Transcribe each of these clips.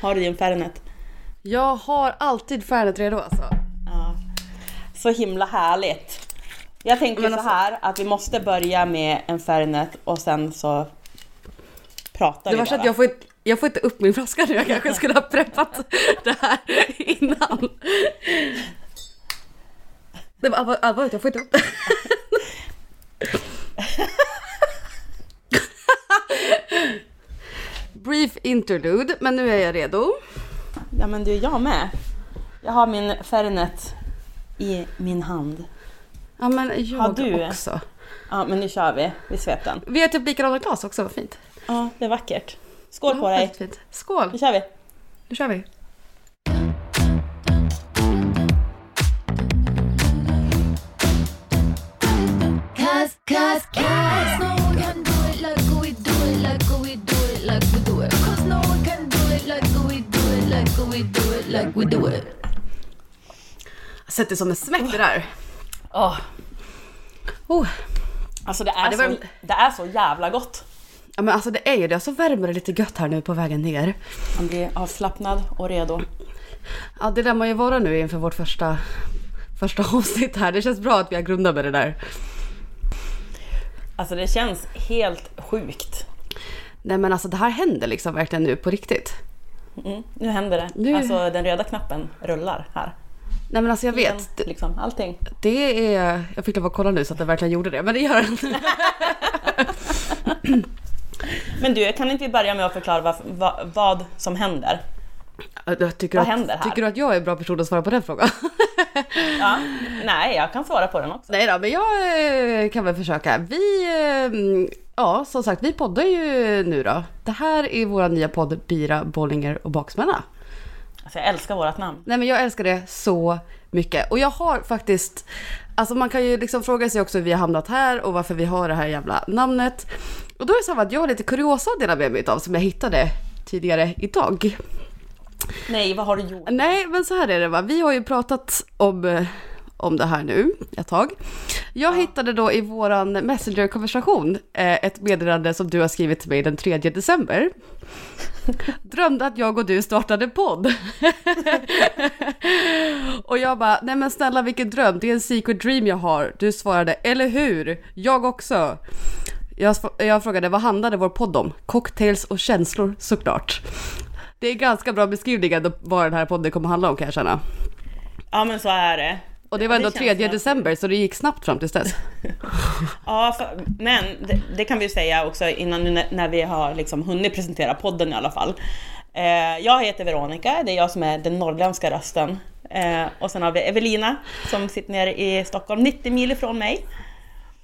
Har du din Fernet? Jag har alltid Fernet redo alltså. Ja. Så himla härligt. Jag tänker Men så alltså- här att vi måste börja med en Fernet och sen så pratar Det vi bara. att jag får, inte, jag får inte upp min flaska nu. Jag kanske skulle ha preppat det här innan. Det var allvar- allvarligt, jag får inte upp det. Brief interlude, men nu är jag redo. Ja men du, jag med. Jag har min Fernet i min hand. Ja men jag Har du? också. Ja men nu kör vi. Vi svep den. Vi har typ likadana glas också, vad fint. Ja, det är vackert. Skål på Ja, dig. väldigt fint. Skål, Nu kör vi. nu kör vi. Cause, cause, cause like we do it. Jag sätter som en smäck det där. Åh, Oh. alltså det är, Ja, det var- så, det är så jävla gott. Ja men alltså det är ju det, så värmer det lite gött här nu på vägen ner. Man blir avslappnad och redo. Ja det lär man ju vara nu inför vårt första, första avsnitt här. Det känns bra att vi har grundat med det där. Alltså det känns helt sjukt. Nej men alltså det här händer liksom verkligen nu på riktigt. Mm, nu händer det. Nu- Alltså den röda knappen rullar här. Nej men alltså jag vet, det, Liksom, allting. det är... Jag fick lov att kolla nu så att det verkligen gjorde det, men det gör den. Men du, kan inte vi börja med att förklara vad, vad, vad som händer? Tycker, Vad att, händer här? tycker du att jag är en bra person att svara på den frågan? Ja, nej, jag kan svara på den också. Nej då, men jag eh, kan väl försöka. Vi, eh, ja som sagt, vi poddar ju nu då. Det här är vår nya podd Bira, Bollinger och Baksmällan. Alltså, jag älskar vårt namn. Nej men jag älskar det så mycket. Och jag har faktiskt, alltså man kan ju liksom fråga sig också hur vi har hamnat här och varför vi har det här jävla namnet. Och då är det så att jag har lite kuriosa att dela med mig av som jag hittade tidigare idag. Nej, vad har du gjort? Nej, men så här är det va. Vi har ju pratat om, eh, om det här nu ett tag. Jag hittade då i våran Messenger-konversation eh, ett meddelande som du har skrivit till mig den 3 december. Drömde att jag och du startade podd. och jag bara, nej men snälla vilken dröm, det är en secret dream jag har. Du svarade, eller hur? Jag också. Jag, jag frågade, vad handlade vår podd om? Cocktails och känslor såklart. Det är ganska bra beskrivning ändå vad den här podden kommer handla om kan jag känna. Ja, men så är det. Och det var ändå känns 3 som att- december så det gick snabbt fram tills dess. Ja, för, men det, det kan vi säga också innan nu när, när vi har liksom hunnit presentera podden i alla fall. Eh, jag heter Veronica, det är jag som är den norrländska rösten. Eh, och sen har vi Evelina som sitter nere i Stockholm, 90 mil ifrån mig.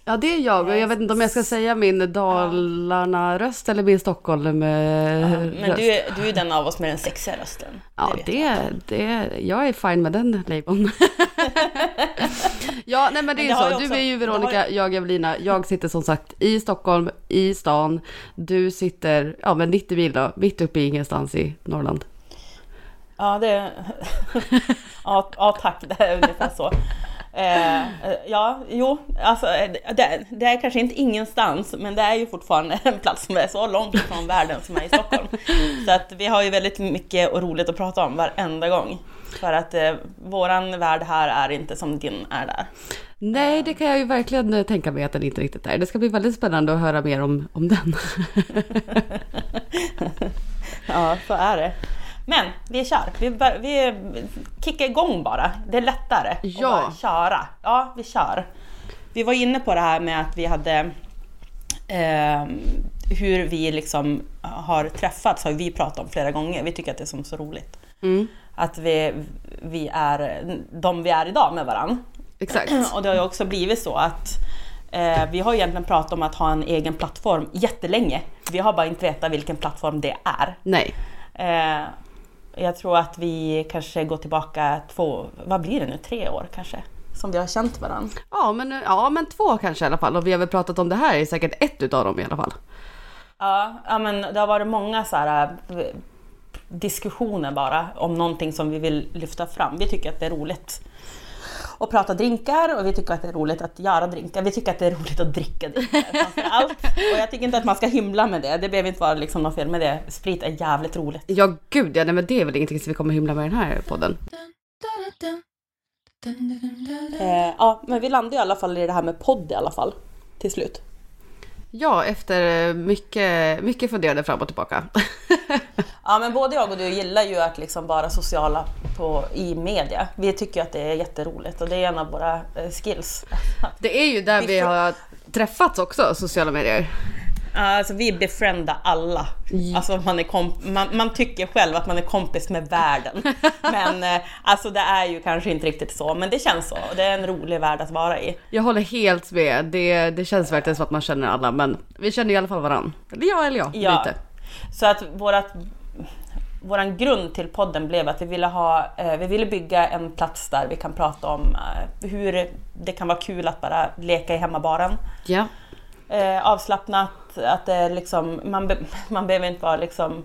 Ja det är jag och jag vet inte om jag ska säga min Dalarna-röst eller min Stockholm-röst. Men du, är- du är den av oss med den sexiga rösten. Ja, vet det, det, jag är fine med den labeln. ja, nej men det är det har så. ju Du också- är ju det har Veronica, jag är Evelina. Jag sitter som sagt i Stockholm, i stan. Du sitter, ja men 90 mil då, mitt uppe i ingenstans i Norrland. Ja, det... ja, ja, tack. Det är ungefär så. Eh, eh, ja, jo, alltså eh, det, det är kanske inte ingenstans, men det är ju fortfarande en plats som är så långt ifrån världen som är i Stockholm. Så att vi har ju väldigt mycket och roligt att prata om varenda gång. För att eh, våran värld här är inte som din är där. Nej, det kan jag ju verkligen eh, tänka mig att den inte riktigt är. Det ska bli väldigt spännande att höra mer om, om den. Ja, så är det. Men vi kör. Vi, bör, vi kickar igång bara. Det är lättare Ja. att bara köra. Ja, vi kör. Vi var inne på det här med att vi hade eh, hur vi liksom har träffats har vi pratat om flera gånger. Vi tycker att det är som så roligt. Mm, Att vi, vi är de vi är idag med varandra. exakt. Och det har ju också blivit så att eh, vi har egentligen pratat om att ha en egen plattform jättelänge. Vi har bara inte vetat vilken plattform det är. Nej. Eh, jag tror att vi kanske går tillbaka två, vad blir det nu, tre år kanske? Som vi har känt varandra. Ja men, ja, men två kanske i alla fall. Och vi har väl pratat om det här i säkert ett utav dem i alla fall. Ja, ja men det har varit många så här eh, diskussioner bara om någonting som vi vill lyfta fram. Vi tycker att det är roligt och prata drinkar och vi tycker att det är roligt att göra drinkar. Vi tycker att det är roligt att dricka drinkar framför allt. Och jag tycker inte att man ska hymla med det. Det behöver inte vara liksom något fel med det. Sprit är jävligt roligt. Ja gud ja, nej, men det är väl ingenting som vi kommer hymla med i den här podden. Eh, ja, men vi landade i alla fall i det här med podd i alla fall. Till slut. Ja, efter mycket, mycket funderande fram och tillbaka. Ja men både jag och du gillar ju att liksom vara sociala på, i media. Vi tycker att det är jätteroligt och det är en av våra eh, skills. Det är ju där vi har träffats också, sociala medier. Alltså vi befriendar alla. Alltså man, är komp- man, man tycker själv att man är kompis med världen. Men eh, alltså det är ju kanske inte riktigt så, men det känns så. Det är en rolig värld att vara i. Jag håller helt med. Det, det känns verkligen som att man känner alla, men vi känner i alla fall varann. Eller jag eller jag, Ja. lite. Så att vårat, våran grund till podden blev att vi ville, ha, eh, vi ville bygga en plats där vi kan prata om eh, hur det kan vara kul att bara leka i hemmabaren. Ja. eh, avslappnat, att det liksom, man, man behöver inte vara liksom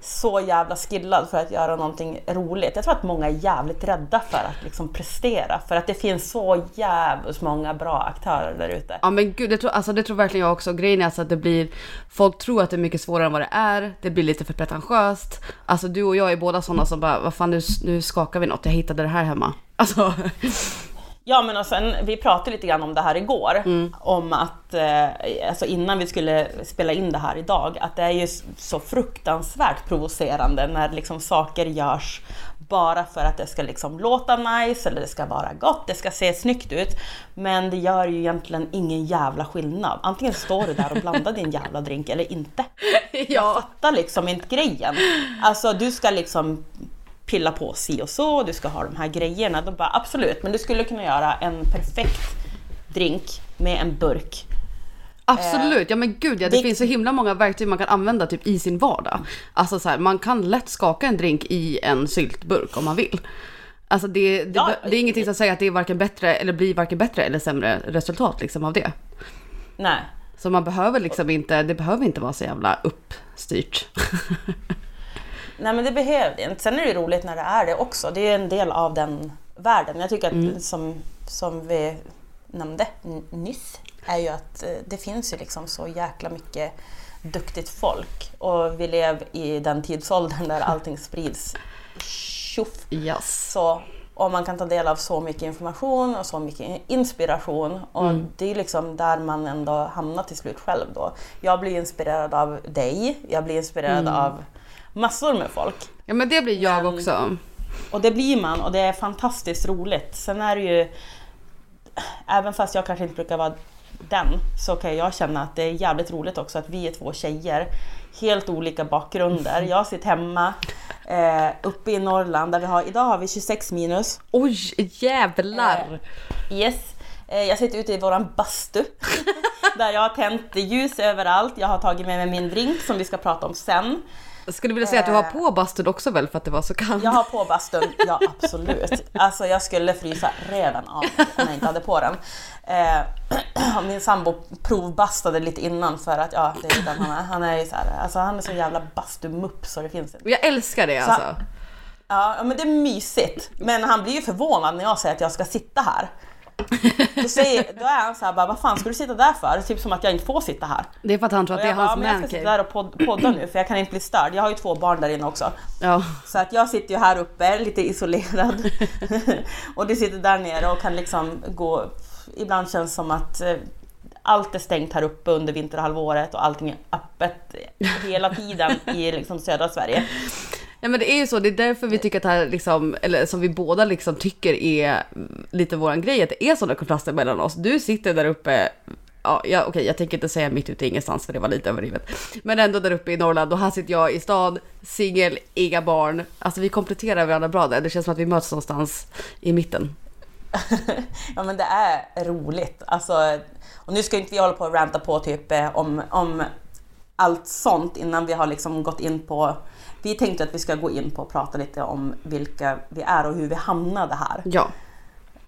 så jävla skillad för att göra någonting roligt. Jag tror att många är jävligt rädda för att liksom prestera, för att det finns så jävligt många bra aktörer där ute. Ja men gud, det tror, alltså, det tror verkligen jag också. Grejen är alltså att det blir, folk tror att det är mycket svårare än vad det är. Det blir lite för pretentiöst. Alltså du och jag är båda sådana som bara, vad fan nu, nu skakar vi något, jag hittade det här hemma. Alltså, Ja men och sen, vi pratade lite grann om det här igår, om att, eh, alltså innan vi skulle spela in det här idag, att det är ju så fruktansvärt provocerande när liksom saker görs bara för att det ska liksom låta nice eller det ska vara gott, det ska se snyggt ut. Men det gör ju egentligen ingen jävla skillnad. Antingen står du där och blandar din jävla drink eller inte. Jag fattar liksom inte grejen. Alltså du ska liksom pilla på si och så, du ska ha de här grejerna. De bara absolut, men du skulle kunna göra en perfekt drink med en burk. absolut, ja men gud ja, det det- finns så himla många verktyg man kan använda typ i sin vardag. Alltså så här, man kan lätt skaka en drink i en syltburk om man vill. Alltså det, det, Ja. det är ingenting som säger att det är varken bättre eller blir varken bättre eller sämre resultat liksom av det. Nej. Så man behöver liksom inte, det behöver inte vara så jävla uppstyrt. Nej men det behöver det inte. Sen är det roligt när det är det också. Det är en del av den världen. Jag tycker att som, som vi nämnde nyss är ju att eh, det finns ju liksom så jäkla mycket duktigt folk. Och vi lever i den tidsåldern där allting sprids tjoff. Yes. Så, och man kan ta del av så mycket information och så mycket inspiration. Och det är liksom där man ändå hamnar till slut själv då. Jag blir inspirerad av dig, jag blir inspirerad av massor med folk. Ja men det blir jag Men- också. Och det blir man och det är fantastiskt roligt. Sen är det ju, även fast jag kanske inte brukar vara den, så kan jag känna att det är jävligt roligt också att vi är två tjejer, helt olika bakgrunder. Jag sitter hemma eh, uppe i Norrland där vi har, idag har vi 26 minus. Oj jävlar! Yes. Eh, Jag sitter ute i våran bastu där jag har tänt ljus överallt. Jag har tagit med mig min drink som vi ska prata om sen. Jag skulle vilja säga att du har på bastun också väl för att det var så kallt? Jag har på bastun, ja absolut. Alltså jag skulle frysa redan av om jag inte hade på den. Eh, min sambo provbastade lite innan för att, ja, det är den han är. Han är ju så här, alltså han är så jävla bastumupp så det finns inte. Jag älskar det Så- alltså. Ja, men det är mysigt. Men han blir ju förvånad när jag säger att jag ska sitta här. Då, säger, då är han så här, bara, vad fan ska du sitta där för? Typ som att jag inte får sitta här. Det är för att han tror att det är hans men jag ska sitta mancave. där och pod- podda nu för jag kan inte bli störd. Jag har ju två barn där inne också. Ja. Så att jag sitter ju här uppe, lite isolerad. och du sitter där nere och kan liksom gå... Ibland känns som att eh, allt är stängt här uppe under vinterhalvåret och allting är öppet hela tiden i liksom södra Sverige. Ja men det är ju så, det är därför vi tycker att det här liksom, eller som vi båda liksom tycker är lite våran grej, att det är sådana kontraster mellan oss. Du sitter där uppe Ja, ja okej, jag tänker inte säga mitt ute i ingenstans för det var lite överdrivet. Men ändå där uppe i Norrland och här sitter jag i stan, singel, inga barn. Alltså vi kompletterar varandra bra där. Det känns som att vi möts någonstans i mitten. Ja men det är roligt. Alltså, och nu ska inte vi hålla på och ranta på typ eh, om, om allt sånt innan vi har liksom gått in på... Vi tänkte att vi ska gå in på och prata lite om vilka vi är och hur vi hamnade här. Ja,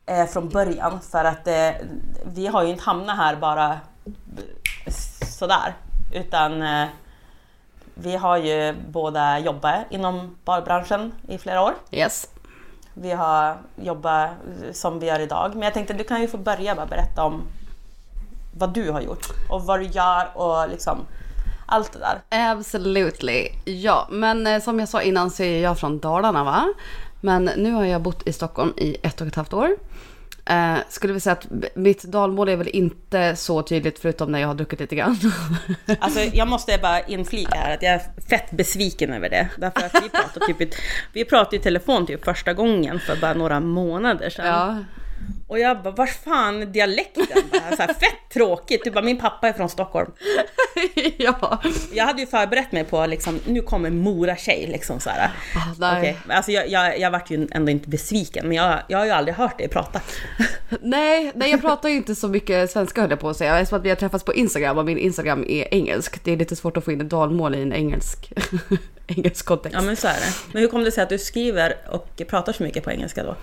eh, från början för att eh, vi har ju inte hamnat här bara sådär utan eh, vi har ju båda jobbat inom barbranschen i flera år. yes. vi har jobbat som vi gör idag. Men jag tänkte du kan ju få börja bara berätta om vad du har gjort och vad du gör och liksom allt det där. Absolutely. Ja, men eh, som jag sa innan så är jag från Dalarna va? Men nu har jag bott i Stockholm i ett och ett halvt år. Eh, skulle vi säga att mitt dalmål är väl inte så tydligt förutom när jag har druckit lite grann. Alltså jag måste bara inflika här att jag är fett besviken över det. Därför att vi pratade, typ, vi pratade i telefon typ första gången för bara några månader sedan. ja. Och jag bara, vars fan är dialekten? Bara, Så här, fett tråkigt. Du bara, min pappa är från Stockholm. ja. Jag hade ju förberett mig på liksom, nu kommer Mora-tjej liksom så här. Ah. Okej, alltså jag, jag, jag vart ju ändå inte besviken, men jag, jag har ju aldrig hört dig prata. Nej, nej, jag pratar ju inte så mycket svenska höll jag på att säga. Eftersom att vi har träffats på Instagram och min Instagram är engelsk. Det är lite svårt att få in ett dalmål i en engelsk, engelsk kontext. Ja men så är det. Men hur kom det sig att du skriver och pratar så mycket på engelska då?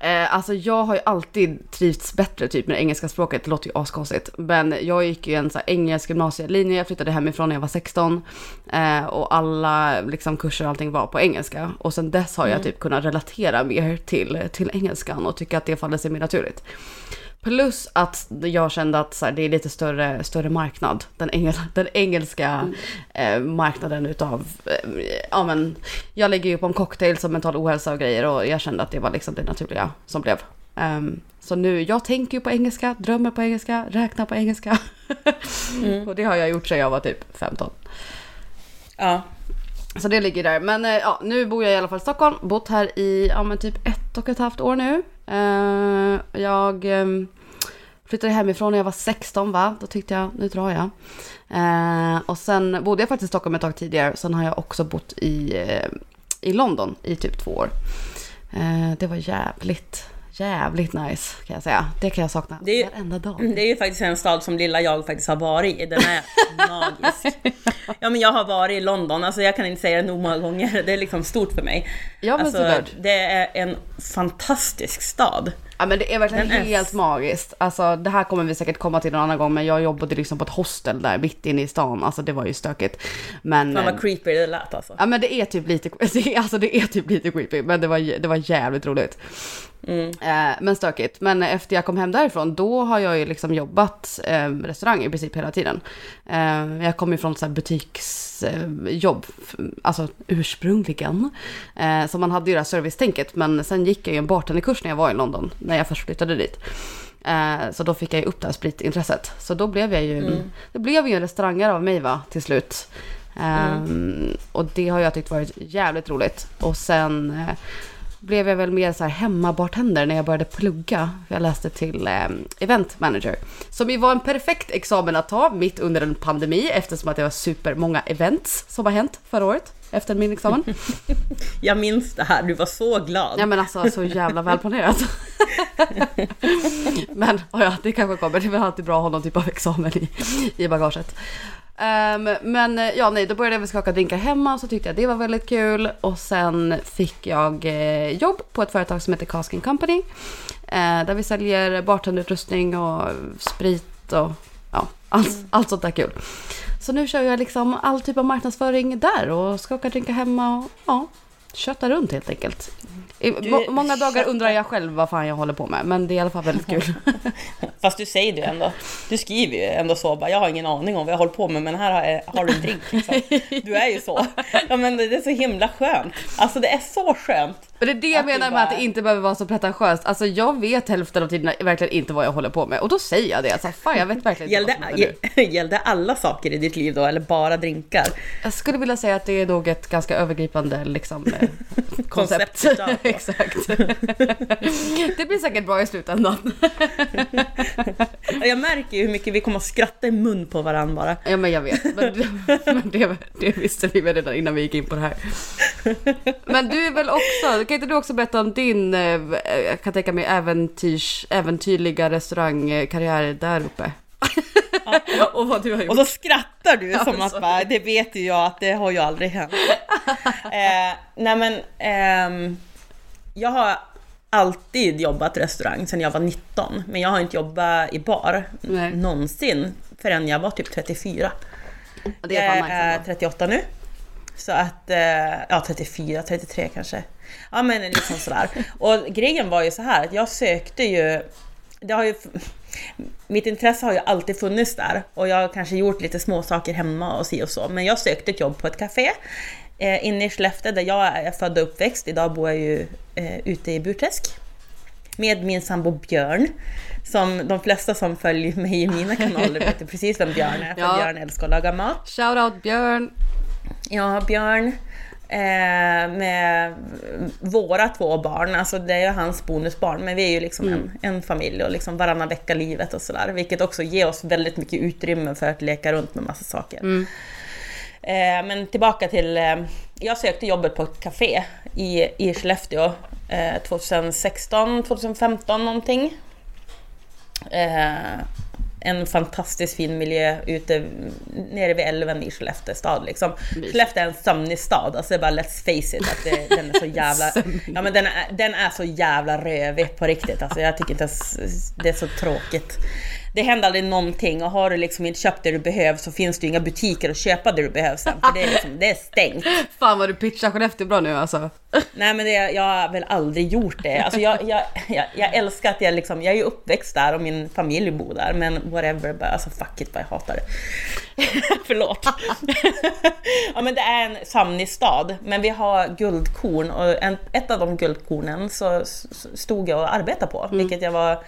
Eh, alltså jag har ju alltid trivts bättre typ med det engelska språket, det låter ju askonstigt. Men jag gick ju en så här engelsk gymnasielinje, jag flyttade hemifrån när jag var 16. Eh, och alla liksom, kurser och allting var på engelska. Och sen dess har jag typ kunnat relatera mer till, till engelskan och tycker att det faller sig mer naturligt. Plus att jag kände att så här, det är lite större, större marknad. Den, engel, den engelska eh, marknaden utav, eh, ja men, jag lägger ju upp om cocktails och mental ohälsa och grejer och jag kände att det var liksom det naturliga som blev. Ehm, så nu, jag tänker ju på engelska, drömmer på engelska, räknar på engelska. och det har jag gjort sedan jag var typ 15. Ja. Så det ligger där. Men eh, ja, nu bor jag i alla fall i Stockholm. Bott här i ja, men typ ett och ett halvt år nu. Eh, jag ehm, flyttade hemifrån när jag var 16 va? Då tyckte jag, nu drar jag. Eh, och sen bodde jag faktiskt i Stockholm ett tag tidigare. Sen har jag också bott i, eh, i London i typ två år. Det var jävligt, jävligt nice kan jag säga. Det kan jag sakna Det är varenda dag. Det är ju faktiskt en stad som lilla jag faktiskt har varit i. Den är magisk. Ja men jag har varit i London, alltså jag kan inte säga det nog många gånger. Det är liksom stort för mig. Ja, men alltså, såklart. det är en fantastisk stad. Ja men det är verkligen Den är- helt magiskt. Alltså det här kommer vi säkert komma till någon annan gång men jag jobbade liksom på ett hostel där mitt inne i stan. Alltså det var ju stökigt. Men, Fan eh, vad creepy det lät alltså. ja men det är typ lite, alltså det är typ lite creepy men det var, det var jävligt roligt. Mm. Eh, men stökigt. Men efter jag kom hem därifrån då har jag ju liksom jobbat eh, restaurang i princip hela tiden. Eh, jag kom ju från så butiksjobb, alltså ursprungligen. Eh, så man hade ju det här servicetänket men sen gick jag ju en bartenderkurs när jag var i London, när jag först flyttade dit. Eh, så då fick jag ju upp det här spritintresset. Så då blev jag ju, det blev ju en restaurangare av mig va, till slut. Ehm, och det har jag tyckt varit jävligt roligt. Och sen blev jag väl mer så här hemmabartender när jag började plugga. Jag läste till eh, event manager. Som ju var en perfekt examen att ta mitt under en pandemi eftersom att det var supermånga events som har hänt förra året efter min examen. Jag minns det här, du var så glad. Ja men alltså så jävla välplanerat. men oh ja, det kanske kommer. Det är väl alltid bra att ha någon typ av examen i, i bagaget. Ehm, men eh, ja, nej, då började jag väl skaka drinkar hemma och så tyckte jag det var väldigt kul. Och sen fick jag eh, jobb på ett företag som heter Casking Company. Eh, där vi säljer bartenderutrustning och sprit och ja, allt, allt sånt där kul. Så nu kör jag liksom all typ av marknadsföring där och skakar drinkar hemma och ja, köttar runt helt enkelt. I, må, många dagar undrar jag själv vad fan jag håller på med, men det är i alla fall väldigt kul. Fast du säger det ändå. Du skriver ju ändå så bara, jag har ingen aning om vad jag håller på med men här har, jag, har du en drink liksom. Du är ju så. Ja men det är så himla skönt. Alltså det är så skönt. Men det är det jag menar med att det inte behöver vara så pretentiöst. Alltså jag vet hälften av tiden verkligen inte vad jag håller på med och då säger jag det. Alltså, fan jag vet verkligen inte vad som händer Gällde, nu. gällde alla saker i ditt liv då eller bara drinkar? Jag skulle vilja säga att det är nog ett ganska övergripande liksom, eh, koncept. Exakt. det blir säkert bra i slutändan. Jag märker ju hur mycket vi kommer att skratta i mun på varandra bara. Ja men jag vet, men, men det, det visste vi väl redan innan vi gick in på det här. Men du är väl också, kan inte du också berätta om din, eh, jag kan tänka mig äventyrs, äventyrliga restaurangkarriär där uppe? och vad du har gjort. Och så skrattar du Ja, som att bara, det vet ju jag att det har ju aldrig hänt. eh, nej men, ehm, jag har alltid jobbat restaurang sedan jag var 19, men jag har inte jobbat i bar Nej. någonsin förrän jag var typ 34. det jag är nice är ändå. 38 nu. Så att, eh, ja 34, 33 kanske. Ja men liksom sådär. Och grejen var ju så här att jag sökte ju, det har ju, mitt intresse har ju alltid funnits där och jag har kanske gjort lite små saker hemma och si och så. Men jag sökte ett jobb på ett café eh, inne i Skellefteå där jag är född och uppväxt. Idag bor jag ju eh, ute i Burträsk med min sambo Björn. Som de flesta som följer mig i mina kanaler vet precis vem Björn är, för Ja. Björn älskar att laga mat. Shoutout Björn. Ja, Björn eh, med våra två barn, alltså det är ju hans bonusbarn, men vi är ju liksom en, en familj och liksom varannan vecka livet och sådär, vilket också ger oss väldigt mycket utrymme för att leka runt med massa saker. Eh, men tillbaka till, eh, jag sökte jobbet på ett café i, i Skellefteå eh, 2016, 2015 någonting. Eh, en fantastiskt fin miljö ute nere vid älven i Skellefteå stad liksom. Skellefteå är en sömnig stad, alltså det är bara let's face it att det, den är så jävla... ja men den är, den är så jävla rövig på riktigt alltså. Jag tycker inte ens det är så tråkigt. Det händer aldrig någonting och har du liksom inte köpt det du behöver så finns det ju inga butiker att köpa det du behöver sen för det är, liksom, det är stängt. Fan vad du pitchar Skellefteå bra nu alltså. Nej men det, jag har väl aldrig gjort det. Alltså jag, jag, jag, jag älskar att jag liksom, jag är ju uppväxt där och min familj bor där men whatever, bara, alltså fuck it vad jag hatar det. Förlåt. ja men det är en sömnig stad men vi har guldkorn och en, ett av de guldkornen så stod jag och arbetade på vilket jag var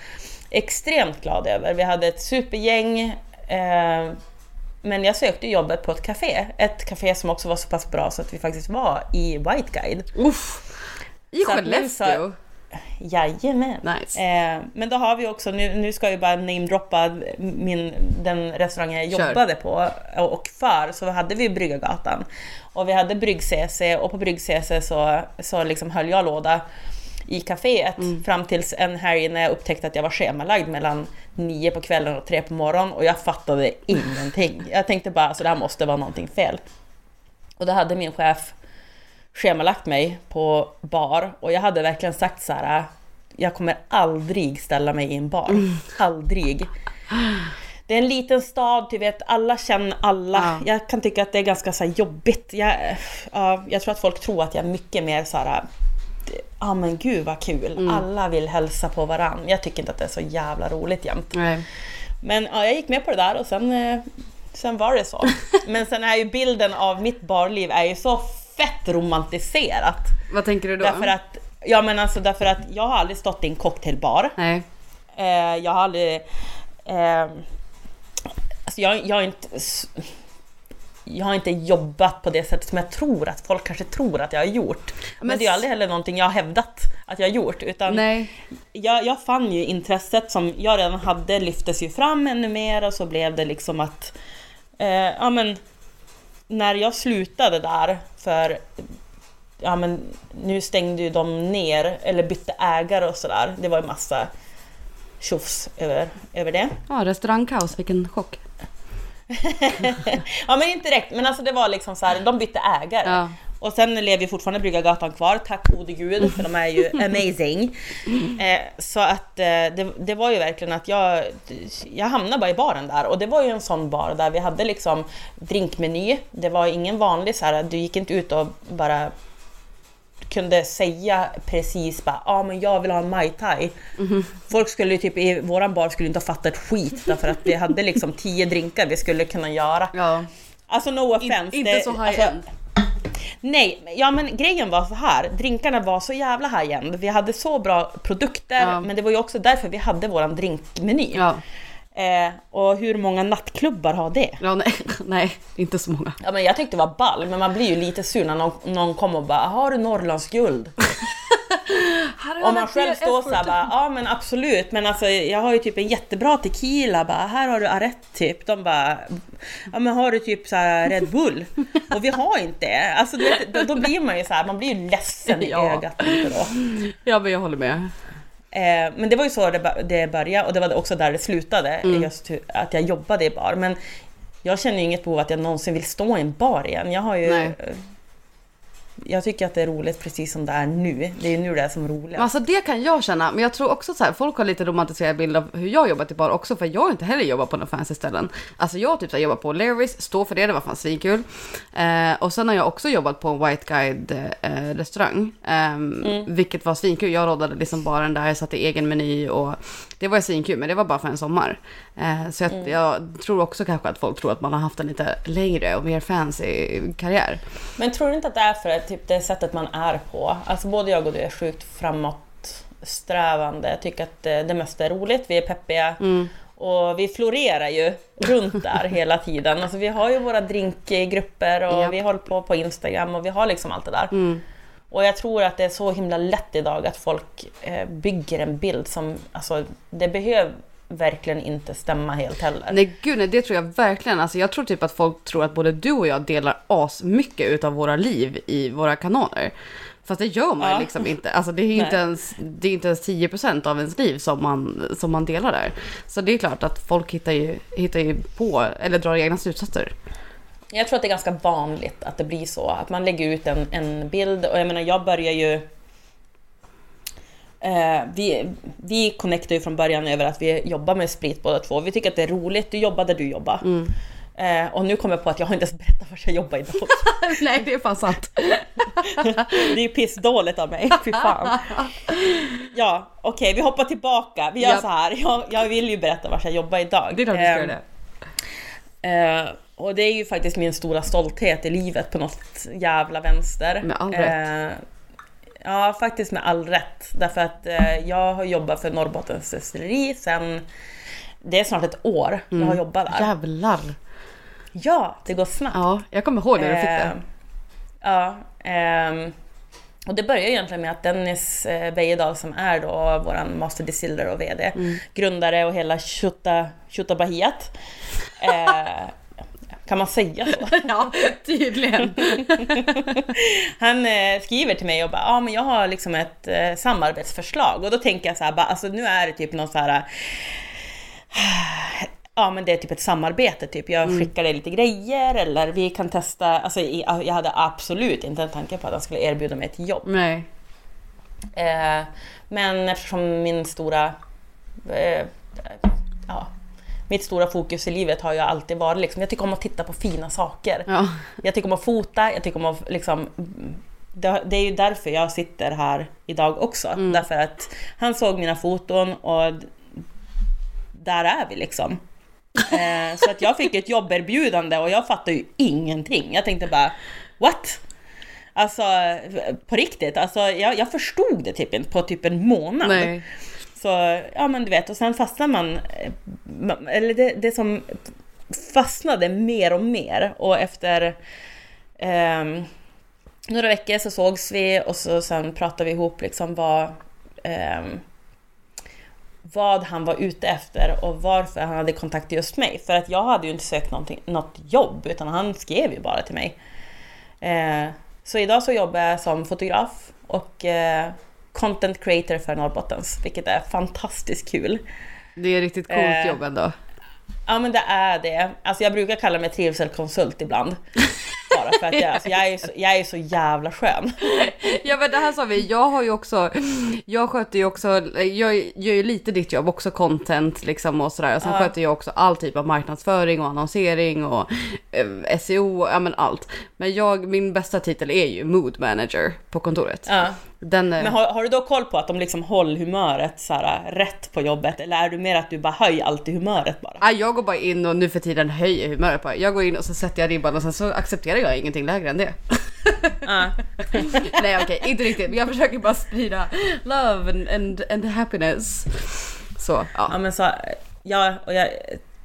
extremt glad över. Vi hade ett supergäng eh, men jag sökte jobbet på ett café. Ett café som också var så pass bra så att vi faktiskt var i White Guide. Uff. I Så Skellefteå? Jajamän. Nice. Eh, men då har vi också, nu, nu ska jag bara namedroppa min, den restaurang jag Kör. jobbade på och för, så hade vi Bryggargatan. Och vi hade Brygg-CC och på Brygg-CC så, så liksom höll jag låda i kaféet Mm. fram tills en helg när jag upptäckte att jag var schemalagd mellan nio på kvällen och tre på morgonen och jag fattade ingenting. Jag tänkte bara, så det här måste vara någonting fel. Och då hade min chef schemalagt mig på bar och jag hade verkligen sagt så här. Jag kommer aldrig ställa mig i en bar. Aldrig. Det är en liten stad, du vet, alla känner alla. Ja. Jag kan tycka att det är ganska så jobbigt. Jag, ja, jag tror att folk tror att jag är mycket mer så här. Ja men gud vad kul, alla vill hälsa på varann. Jag tycker inte att det är så jävla roligt jämt. Nej. Men ja, jag gick med på det där och sen, eh, sen var det så. Men sen är ju bilden av mitt barliv är ju så fett romantiserat. Vad tänker du då? Därför att, ja men alltså därför att jag har aldrig stått i en cocktailbar. Nej. Eh, jag har aldrig... Eh, alltså jag, jag har inte... Jag har inte jobbat på det sättet som jag tror att folk kanske tror att jag har gjort. Men, Men det är aldrig heller någonting jag har hävdat att jag har gjort. Utan Nej. jag, jag fann ju intresset som jag redan hade lyftes ju fram ännu mer och så blev det liksom att eh, ja men när jag slutade där för ja men nu stängde ju de ner eller bytte ägare och sådär. Det var ju massa tjofs över, över det. Ja, restaurangkaos, vilken chock. ja men inte direkt, men alltså det var liksom så här, de bytte ägare. Ja. Och sen lever ju fortfarande Bryggargatan kvar, tack gode gud, för de är ju amazing. Eh, så att eh, det, det var ju verkligen att jag, jag hamnade bara i baren där och det var ju en sån bar där vi hade liksom drinkmeny. Det var ingen vanlig så här, du gick inte ut och bara kunde säga precis bara ah, men jag vill ha en mai tai. Folk skulle typ i våran bar skulle inte ha fattat skit därför att vi hade liksom tio drinkar vi skulle kunna göra. Ja. Alltså no offense. inte det- så alltså, high-end. Nej, ja men grejen var så här. drinkarna var så jävla high-end. Vi hade så bra produkter, Ja. men det var ju också därför vi hade våran drinkmeny. Ja. Eh, och hur många nattklubbar har det? ja, nej. nej, inte så många. Ja men jag tyckte det var ball, men man blir ju lite sur när någon, någon kommer och bara “Har du Norrlandsguld?” Och man själv står såhär bara “Ja men absolut, men alltså jag har ju typ en jättebra tequila, bara, här har du arett typ” De bara “Ja men har du typ så här Red Bull?” Och vi har inte det. Alltså du vet, då, då blir man ju så här, man blir ju ledsen i Ja. ögat lite då. Ja, men jag håller med. Eh, men det var ju så det, det började och det var också där det slutade, just hur- att jag jobbade i bar. Men jag känner ju inget behov att jag någonsin vill stå i en bar igen. Jag har ju... Nej. Eh, jag tycker att det är roligt precis som det är nu. Det är nu det är som roligast. Men Alltså det kan jag känna, men jag tror också så här, folk har lite romantiserad bild av hur jag jobbat i bar också, för jag har inte heller jobbat på några fancy ställen. Alltså jag har typ så här, jobbat på Larrys, stå för det, det var fan svinkul. Eh, och sen har jag också jobbat på en White Guide eh, restaurang, ehm, vilket var svinkul. Jag råddade liksom baren där, satte egen meny och det var svinkul, men det var bara för en sommar. Eh, så jag, jag tror också kanske att folk tror att man har haft en lite längre och mer fancy karriär. Men tror du inte att det är för att, typ, det sättet man är på? Alltså både jag och du är sjukt framåtsträvande, tycker att det, det mesta är roligt, vi är peppiga. Och vi florerar ju runt där hela tiden. Alltså vi har ju våra drinkgrupper och Japp. vi håller på på Instagram och vi har liksom allt det där. Och jag tror att det är så himla lätt idag att folk eh, bygger en bild som, alltså det behöver verkligen inte stämma helt heller. Nej gud nej, det tror jag verkligen. Alltså jag tror typ att folk tror att både du och jag delar as mycket utav våra liv i våra kanaler. Fast det gör man Ja. liksom inte. Alltså det är inte Nej. ens, det är inte ens 10% av ens liv som man, som man delar där. Så det är klart att folk hittar ju, hittar ju på, eller drar egna slutsatser. Jag tror att det är ganska vanligt att det blir så, att man lägger ut en, en bild och jag menar jag börjar ju Eh, vi, vi connectar ju från början över att vi jobbar med sprit båda två. Vi tycker att det är roligt, du jobbar där du jobbar. Eh, och nu kommer jag på att jag har inte ens berättat var jag jobbar idag. nej det är fan sant. Det är ju pissdåligt av mig, fy fan. Ja, okej vi hoppar tillbaka. Vi gör Japp. så här. Jag, jag vill ju berätta var jag jobbar idag. Det är klart du ska Eh, göra det. Eh, och det är ju faktiskt min stora stolthet i livet på något jävla vänster. Med all rätt. Eh, ja, faktiskt med all rätt. Därför att eh, jag har jobbat för Norrbottens destilleri sen det är snart ett år jag har jobbat där. Jävlar. Ja, det går snabbt. Ja, jag kommer ihåg när du fick Eh, det. Ja. ehm, och det börjar egentligen med att Dennis eh, Bejedal som är då våran master distiller och VD, Mm. grundare och hela Tjutta Tjuttabahiat. Eh, kan man säga så? Ja, tydligen. Han eh, skriver till mig och bara, ja men jag har liksom ett eh, samarbetsförslag och då tänker jag så här, bara, alltså nu är det typ någon så här Ja men det är typ ett samarbete typ. Jag skickar dig lite grejer eller vi kan testa. Alltså jag hade absolut inte en tanke på att han skulle erbjuda mig ett jobb. Nej. Eh, men eftersom min stora... Eh, ja, mitt stora fokus i livet har ju alltid varit liksom, jag tycker om att titta på fina saker. Ja. Jag tycker om att fota, jag tycker om att liksom... Det, det är ju därför jag sitter här idag också. Därför att han såg mina foton och där är vi liksom. Eh, så att jag fick ett jobberbjudande och jag fattade ju ingenting. Jag tänkte bara, what? Alltså på riktigt, alltså, jag, jag förstod det typ inte på typ en månad. Nej. Så ja men du vet, och sen fastnar man, eh, eller det, det som fastnade mer och mer och efter eh, några veckor så sågs vi och så sen pratade vi ihop liksom vad, eh, vad han var ute efter och varför han hade kontaktat just mig. För att jag hade ju inte sökt något jobb utan han skrev ju bara till mig. Eh, så idag så jobbar jag som fotograf och eh, content creator för Norrbottens, vilket är fantastiskt kul. Det är riktigt coolt Eh, jobb ändå. Ja men det är det. Alltså jag brukar kalla mig trivselkonsult ibland. Bara för att jag, alltså, jag, är, så, jag är så jävla skön. Ja men det här sa vi, jag har ju också, jag sköter ju också, jag gör ju lite ditt jobb, också content liksom och sådär. Sen Ja. sköter jag också all typ av marknadsföring och annonsering och eh, SEO, ja men allt. Men jag, min bästa titel är ju mood manager på kontoret. Ja. Den, eh, Men har, har du då koll på att de liksom håller humöret så här, rätt på jobbet? Eller är du mer att du bara höjer alltid humöret bara? jag går bara in och nu för tiden höjer humöret bara. Jag går in och så sätter jag ribban och sen så accepterar jag ingenting lägre än det. Ja. Nej okej, inte riktigt. Men jag försöker bara sprida love and, and, and happiness. Så, ja. Ja men så, ja, och jag,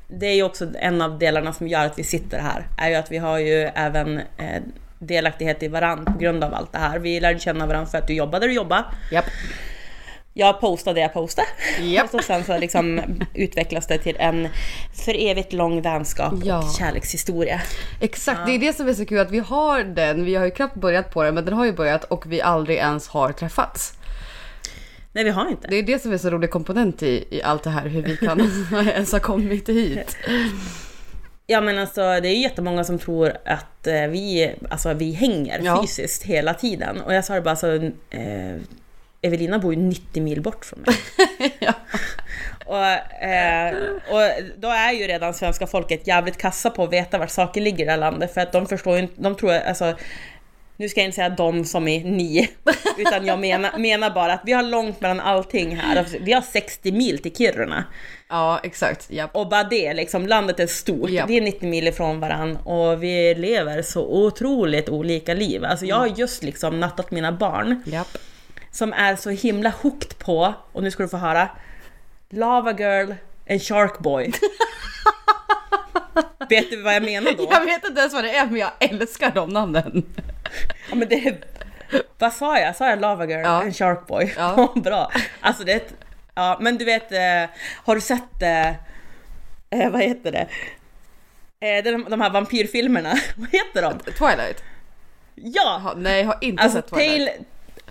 det är ju också en av delarna som gör att vi sitter här, är ju att vi har ju även eh, delaktighet i varandra på grund av allt det här. Vi lärde känna varandra för att du jobbade där du jobbade. Japp. Jag postade det jag postade. Japp. Och så sen så liksom utvecklas det till en för evigt lång vänskap Ja. och kärlekshistoria. Exakt, det är det som är så kul att vi har den. Vi har ju knappt börjat på den, men den har ju börjat och vi aldrig ens har träffats. Nej vi har inte. Det är det som är så rolig komponent i, i allt det här, hur vi kan ens ha kommit hit. Ja men alltså det är ju jättemånga som tror att eh, vi, alltså, vi hänger Ja. fysiskt hela tiden. Och jag sa det bara alltså, eh, Evelina bor ju 90 mil bort från mig. Ja. och, eh, och då är ju redan svenska folket jävligt kassa på att veta var saker ligger i det här landet. För att de förstår ju inte, de tror alltså nu ska jag inte säga de som är ni, utan jag menar, menar bara att vi har långt mellan allting här. Alltså, Vi har 60 mil till Kiruna. Ja, exakt. Japp. Och bara det, liksom, landet är stort. Ja. Vi är 90 mil ifrån varann och vi lever så otroligt olika liv. Alltså jag har just liksom nattat mina barn Japp. Som är så himla hooked på, och nu ska du få höra, Lava Girl and Shark Boy. Vet du vad jag menar då? Jag vet inte ens vad det är men jag älskar de namnen. Ja, men det, vad sa jag? Sa jag Lava Girl Ja. and Shark Boy? Ja. Bra. Alltså det är ett, Ja, men du vet, eh, har du sett, eh, eh, vad heter det? Eh, de, de här vampyrfilmerna, vad heter de? Twilight? Ja! Jaha, nej jag har inte Alltså sett Twilight. Tale...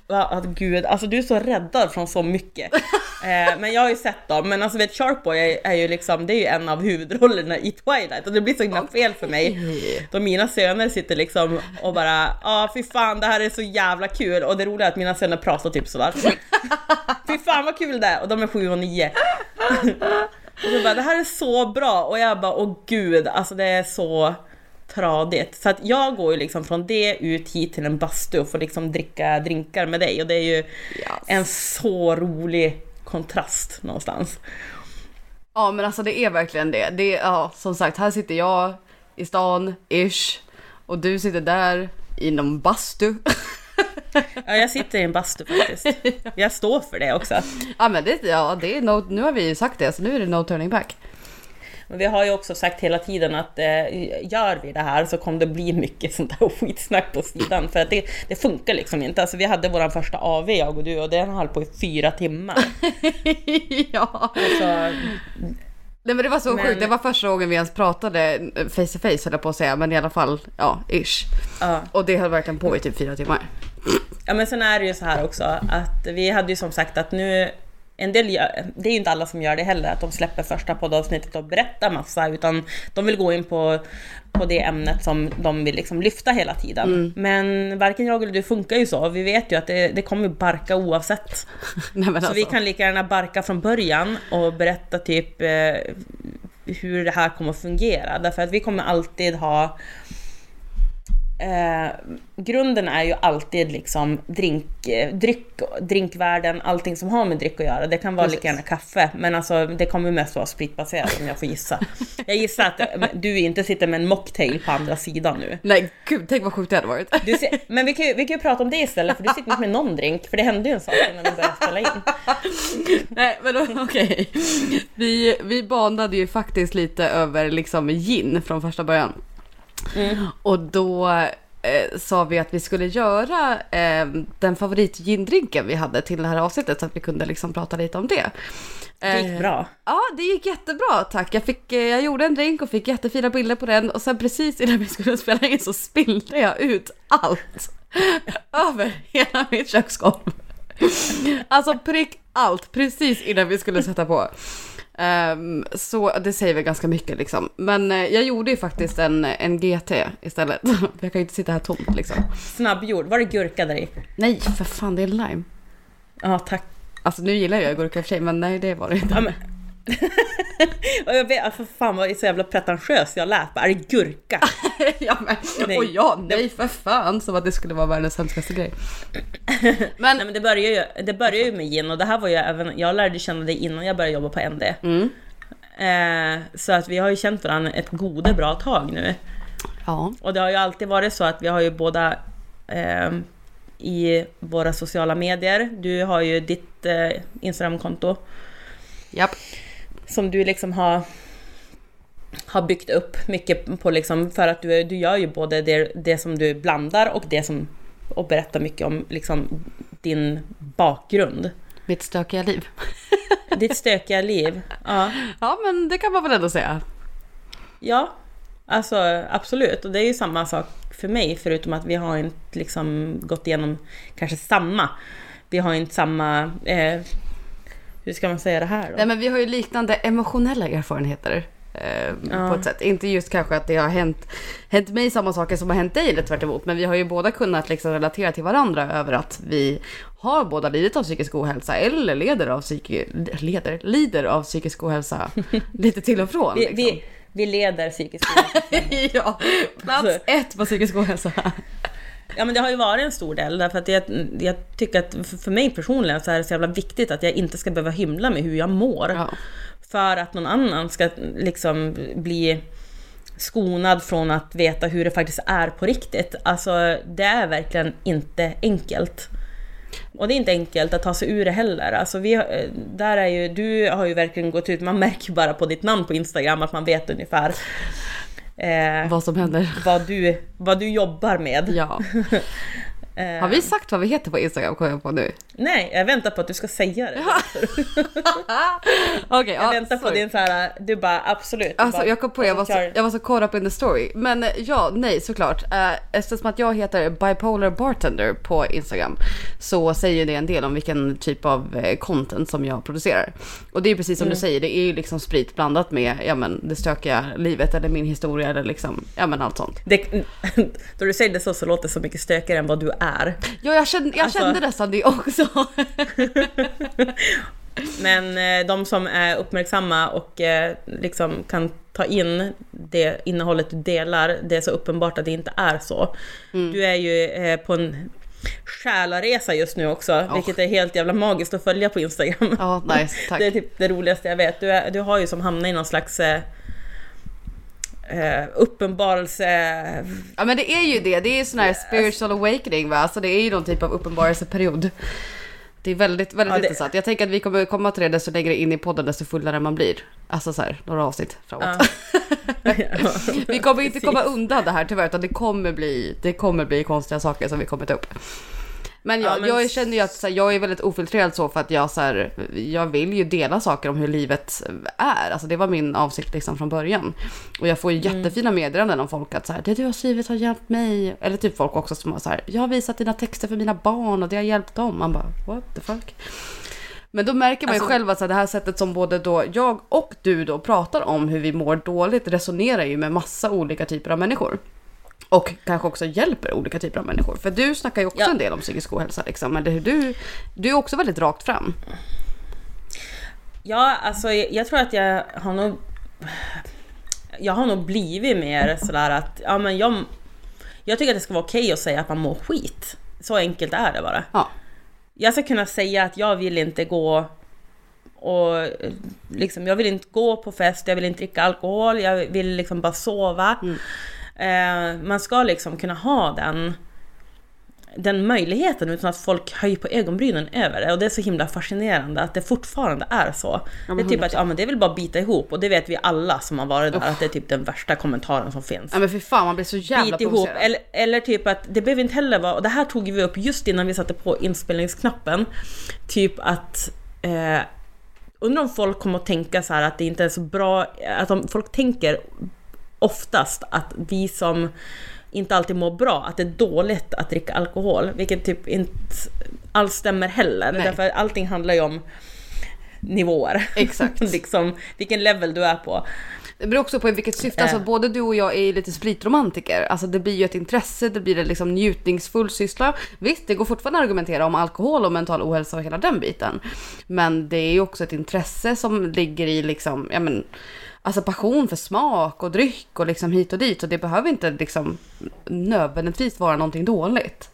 Alltså, gud, alltså du är så räddad från så mycket. eh, men jag har ju sett dem, men alltså vet Sharkboy är, är ju liksom, det är ju en av huvudrollerna i Twilight och det blir så himla fel för mig. Då mina söner sitter liksom och bara, ja ah, fy fan det här är så jävla kul och det roliga är att mina söner pratar typ sådär. fy fan vad kul det är! Och de är sju och nio. och så bara, det här är så bra och jag bara, åh gud, alltså det är så tradigt. Så att jag går ju liksom från det ut hit till en bastu och får liksom dricka drinkar med dig och det är ju Yes. en så rolig kontrast någonstans. Ja men alltså det är verkligen det. det är, ja, som sagt, här sitter jag i stan, ish. Och du sitter där i någon bastu. Ja, jag sitter i en bastu faktiskt. Jag står för det också. ja men det, ja, det är no, nu har vi ju sagt det så nu är det no turning back. Men vi har ju också sagt hela tiden att eh, gör vi det här så kommer det bli mycket sånt där skitsnack på sidan. För att det, det funkar liksom inte. Alltså vi hade vår första AV jag och du och den höll på i fyra timmar. ja. Så, Nej men det var så Men- sjukt, det var första gången vi ens pratade eh, face to face höll jag på att säga, men i alla fall, ja, ish. ja. Och det höll verkligen på i typ fyra timmar. Ja men sen är det ju så här också att vi hade ju som sagt att nu en del gör, det är ju inte alla som gör det heller, att de släpper första poddavsnittet och berättar massa, utan de vill gå in på, på det ämnet som de vill liksom lyfta hela tiden. Men varken jag eller du funkar ju så, vi vet ju att det, det kommer barka oavsett. Nej, Så alltså. vi kan lika gärna barka från början och berätta typ eh, hur det här kommer att fungera. Därför att vi kommer alltid ha... Eh, grunden är ju alltid liksom drink, eh, dryck, drinkvärlden, allting som har med dryck att göra. Det kan vara Precis. lika gärna kaffe, men alltså det kommer mest vara spritbaserat om jag får gissa. Jag gissar att eh, du inte sitter med en mocktail på andra sidan nu. Nej gud, tänk vad sjukt det hade varit. Du ser, men vi kan, ju, vi kan ju prata om det istället, för du sitter inte med någon drink, för det hände ju en sak innan vi började spela in. Nej men okej. Vi, vi bandade ju faktiskt lite över liksom gin från första början. Och då eh, sa vi att vi skulle göra eh, den favoritgindrinken vi hade till det här avsnittet så att vi kunde liksom prata lite om det. Det gick Eh, bra. Ja, det gick jättebra tack. Jag, fick, eh, jag gjorde en drink och fick jättefina bilder på den och sen precis innan vi skulle spela in så spillde jag ut allt över hela mitt köksgolv. Alltså prick allt precis innan vi skulle sätta på. Ehm, så det säger väl ganska mycket liksom. Men eh, jag gjorde ju faktiskt en, en GT istället. Jag kan ju inte sitta här tomt liksom. Snabbgjord, var det gurka där i? Nej, för fan det är lime. Ja, tack. Alltså nu gillar jag gurka i och för sig, men nej det var det inte. Ja, men... och jag vet, alltså, fan vad så jävla pretentiös jag lät. Bara, Är det gurka? ja, men, Nej. Och ja, nej för fan, som att det skulle vara världens hemskaste grej. Men, Nej men det börjar ju, det börjar ju med gin och det här var ju även, jag lärde känna dig innan jag började jobba på ND. mm, Eh, så att vi har ju känt varandra ett gode bra tag nu. ja, Och det har ju alltid varit så att vi har ju båda eh, i våra sociala medier, du har ju ditt eh, Instagramkonto japp, som du liksom har har byggt upp mycket på liksom för att du, du gör ju både det, det som du blandar och det som och berättar mycket om liksom din bakgrund. mitt stökiga liv. Ditt stökiga liv. Ja, Ja, men det kan man väl ändå säga. ja alltså absolut. Och det är ju samma sak för mig förutom att vi har inte liksom gått igenom kanske samma. Vi har inte samma, eh, hur ska man säga det här då? Nej, men vi har ju liknande emotionella erfarenheter. Eh, Ja. På ett sätt. Inte just kanske att det har hänt, hänt mig samma saker som har hänt dig eller tvärt emot. Men vi har ju båda kunnat liksom relatera till varandra över att vi har båda lidit av psykisk ohälsa eller leder av psyki, leder, lider av psykisk ohälsa lite till och från. Vi, liksom. vi, vi leder psykisk ohälsa. ja, plats Alltså- ett på psykisk ohälsa. Ja men det har ju varit en stor del därför att jag, jag tycker att för, mig personligen så är det så jävla viktigt att jag inte ska behöva hymla med hur jag mår. Ja. För att någon annan ska liksom bli skonad från att veta hur det faktiskt är på riktigt. Alltså det är verkligen inte enkelt. Och det är inte enkelt att ta sig ur det heller. Alltså vi, eh, där är ju, du har ju verkligen gått ut, man märker ju bara på ditt namn på Instagram att man vet ungefär eh, Vad som händer. vad, du, vad du jobbar med. Ja. Eh, Har vi sagt vad vi heter på Instagram kommer jag på nu? Nej, jag väntar på att du ska säga det. Okej, Jag ja, väntar på sorry. din så här, du bara absolut. Du Alltså bara, jag kom på jag var, så, jag var så caught up in the story. Men eh, ja, nej såklart. Uh, eftersom att jag heter bipolar bartender på Instagram så säger det en del om vilken typ av eh, content som jag producerar. Och det är precis som Mm. du säger, det är ju liksom sprit blandat med ja, men, det stökiga livet eller min historia eller liksom, ja men allt sånt. Det, då du säger det så, så låter det så mycket stökigare än vad du är. Ja, jag kände, jag Alltså- kände nästan det också. Men eh, de som är uppmärksamma och eh, liksom kan ta in det innehållet du delar, det är så uppenbart att det inte är så. Mm. Du är ju eh, på en själaresa just nu också, vilket är helt jävla magiskt att följa på Instagram. ja, nice. Det är typ det roligaste jag vet. Du, är, du har ju som hamnat i någon slags eh, uppenbarelse... Ja men det är ju det, det är sån här spiritual awakening va, alltså det är ju någon typ av uppenbarelseperiod. Det är väldigt, väldigt Ja, det- intressant. Jag tänker att vi kommer komma till det desto längre in i podden desto fullare man blir. Alltså så här, några avsnitt framåt. Ja. Vi kommer inte komma undan det här tyvärr utan det kommer bli, det kommer bli konstiga saker som vi kommer ta upp. Men, jag, Ja, men- jag känner ju att här, jag är väldigt ofiltrerad så för att jag så här, jag vill ju dela saker om hur livet är. Alltså det var min avsikt liksom från början. Och jag får ju Mm. jättefina meddelanden om folk att så här, det du har skrivit har hjälpt mig. Eller typ folk också som har så här, jag har visat dina texter för mina barn och det har hjälpt dem. Man bara, what the fuck? Men då märker man ju Alltså- själv att så här, det här sättet som både då jag och du då pratar om hur vi mår dåligt resonerar ju med massa olika typer av människor. Och kanske också hjälper olika typer av människor. För du snackar ju också Ja. en del om psykisk ohälsa liksom. Eller hur du, du är också väldigt rakt fram. Ja, alltså jag, jag tror att jag har nog... Jag har nog blivit mer sådär att, ja men jag... Jag tycker att det ska vara okej att säga att man mår skit. Så enkelt är det bara. Ja. Jag ska kunna säga att jag vill inte gå och liksom, jag vill inte gå på fest, jag vill inte dricka alkohol, jag vill liksom bara sova. Eh, man ska liksom kunna ha den, den möjligheten utan att folk höjer på ögonbrynen över det. Och det är så himla fascinerande att det fortfarande är så. Ja, det är typ att ja, men det är väl bara bita ihop och det vet vi alla som har varit där att det är typ den värsta kommentaren som finns Ja men för fan man blir så jävla bit ihop. Eller, eller typ att det behöver inte heller vara, och det här tog vi upp just innan vi satte på inspelningsknappen. Typ att eh, undrar om folk kommer att tänka så här att det inte är så bra, att de, folk tänker oftast att vi som inte alltid mår bra, att det är dåligt att dricka alkohol. Vilket typ inte alls stämmer heller. Nej. Därför allting handlar ju om nivåer. Exakt. liksom vilken level du är på. Det beror också på i vilket syfte, alltså Eh. både du och jag är lite spritromantiker. Alltså det blir ju ett intresse, det blir en liksom njutningsfull syssla. Visst, det går fortfarande att argumentera om alkohol och mental ohälsa och hela den biten. Men det är ju också ett intresse som ligger i liksom, ja men, alltså passion för smak och dryck och liksom hit och dit. Och det behöver inte liksom nödvändigtvis vara någonting dåligt.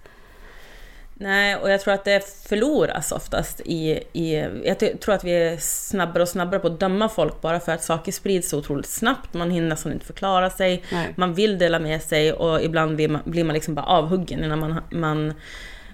Nej, och jag tror att det förloras oftast i... i jag tror att vi är snabbare och snabbare på att döma folk bara för att saker sprids så otroligt snabbt. Man hinner nästan inte förklara sig. Nej. Man vill dela med sig och ibland blir man, blir man liksom bara avhuggen innan man, man,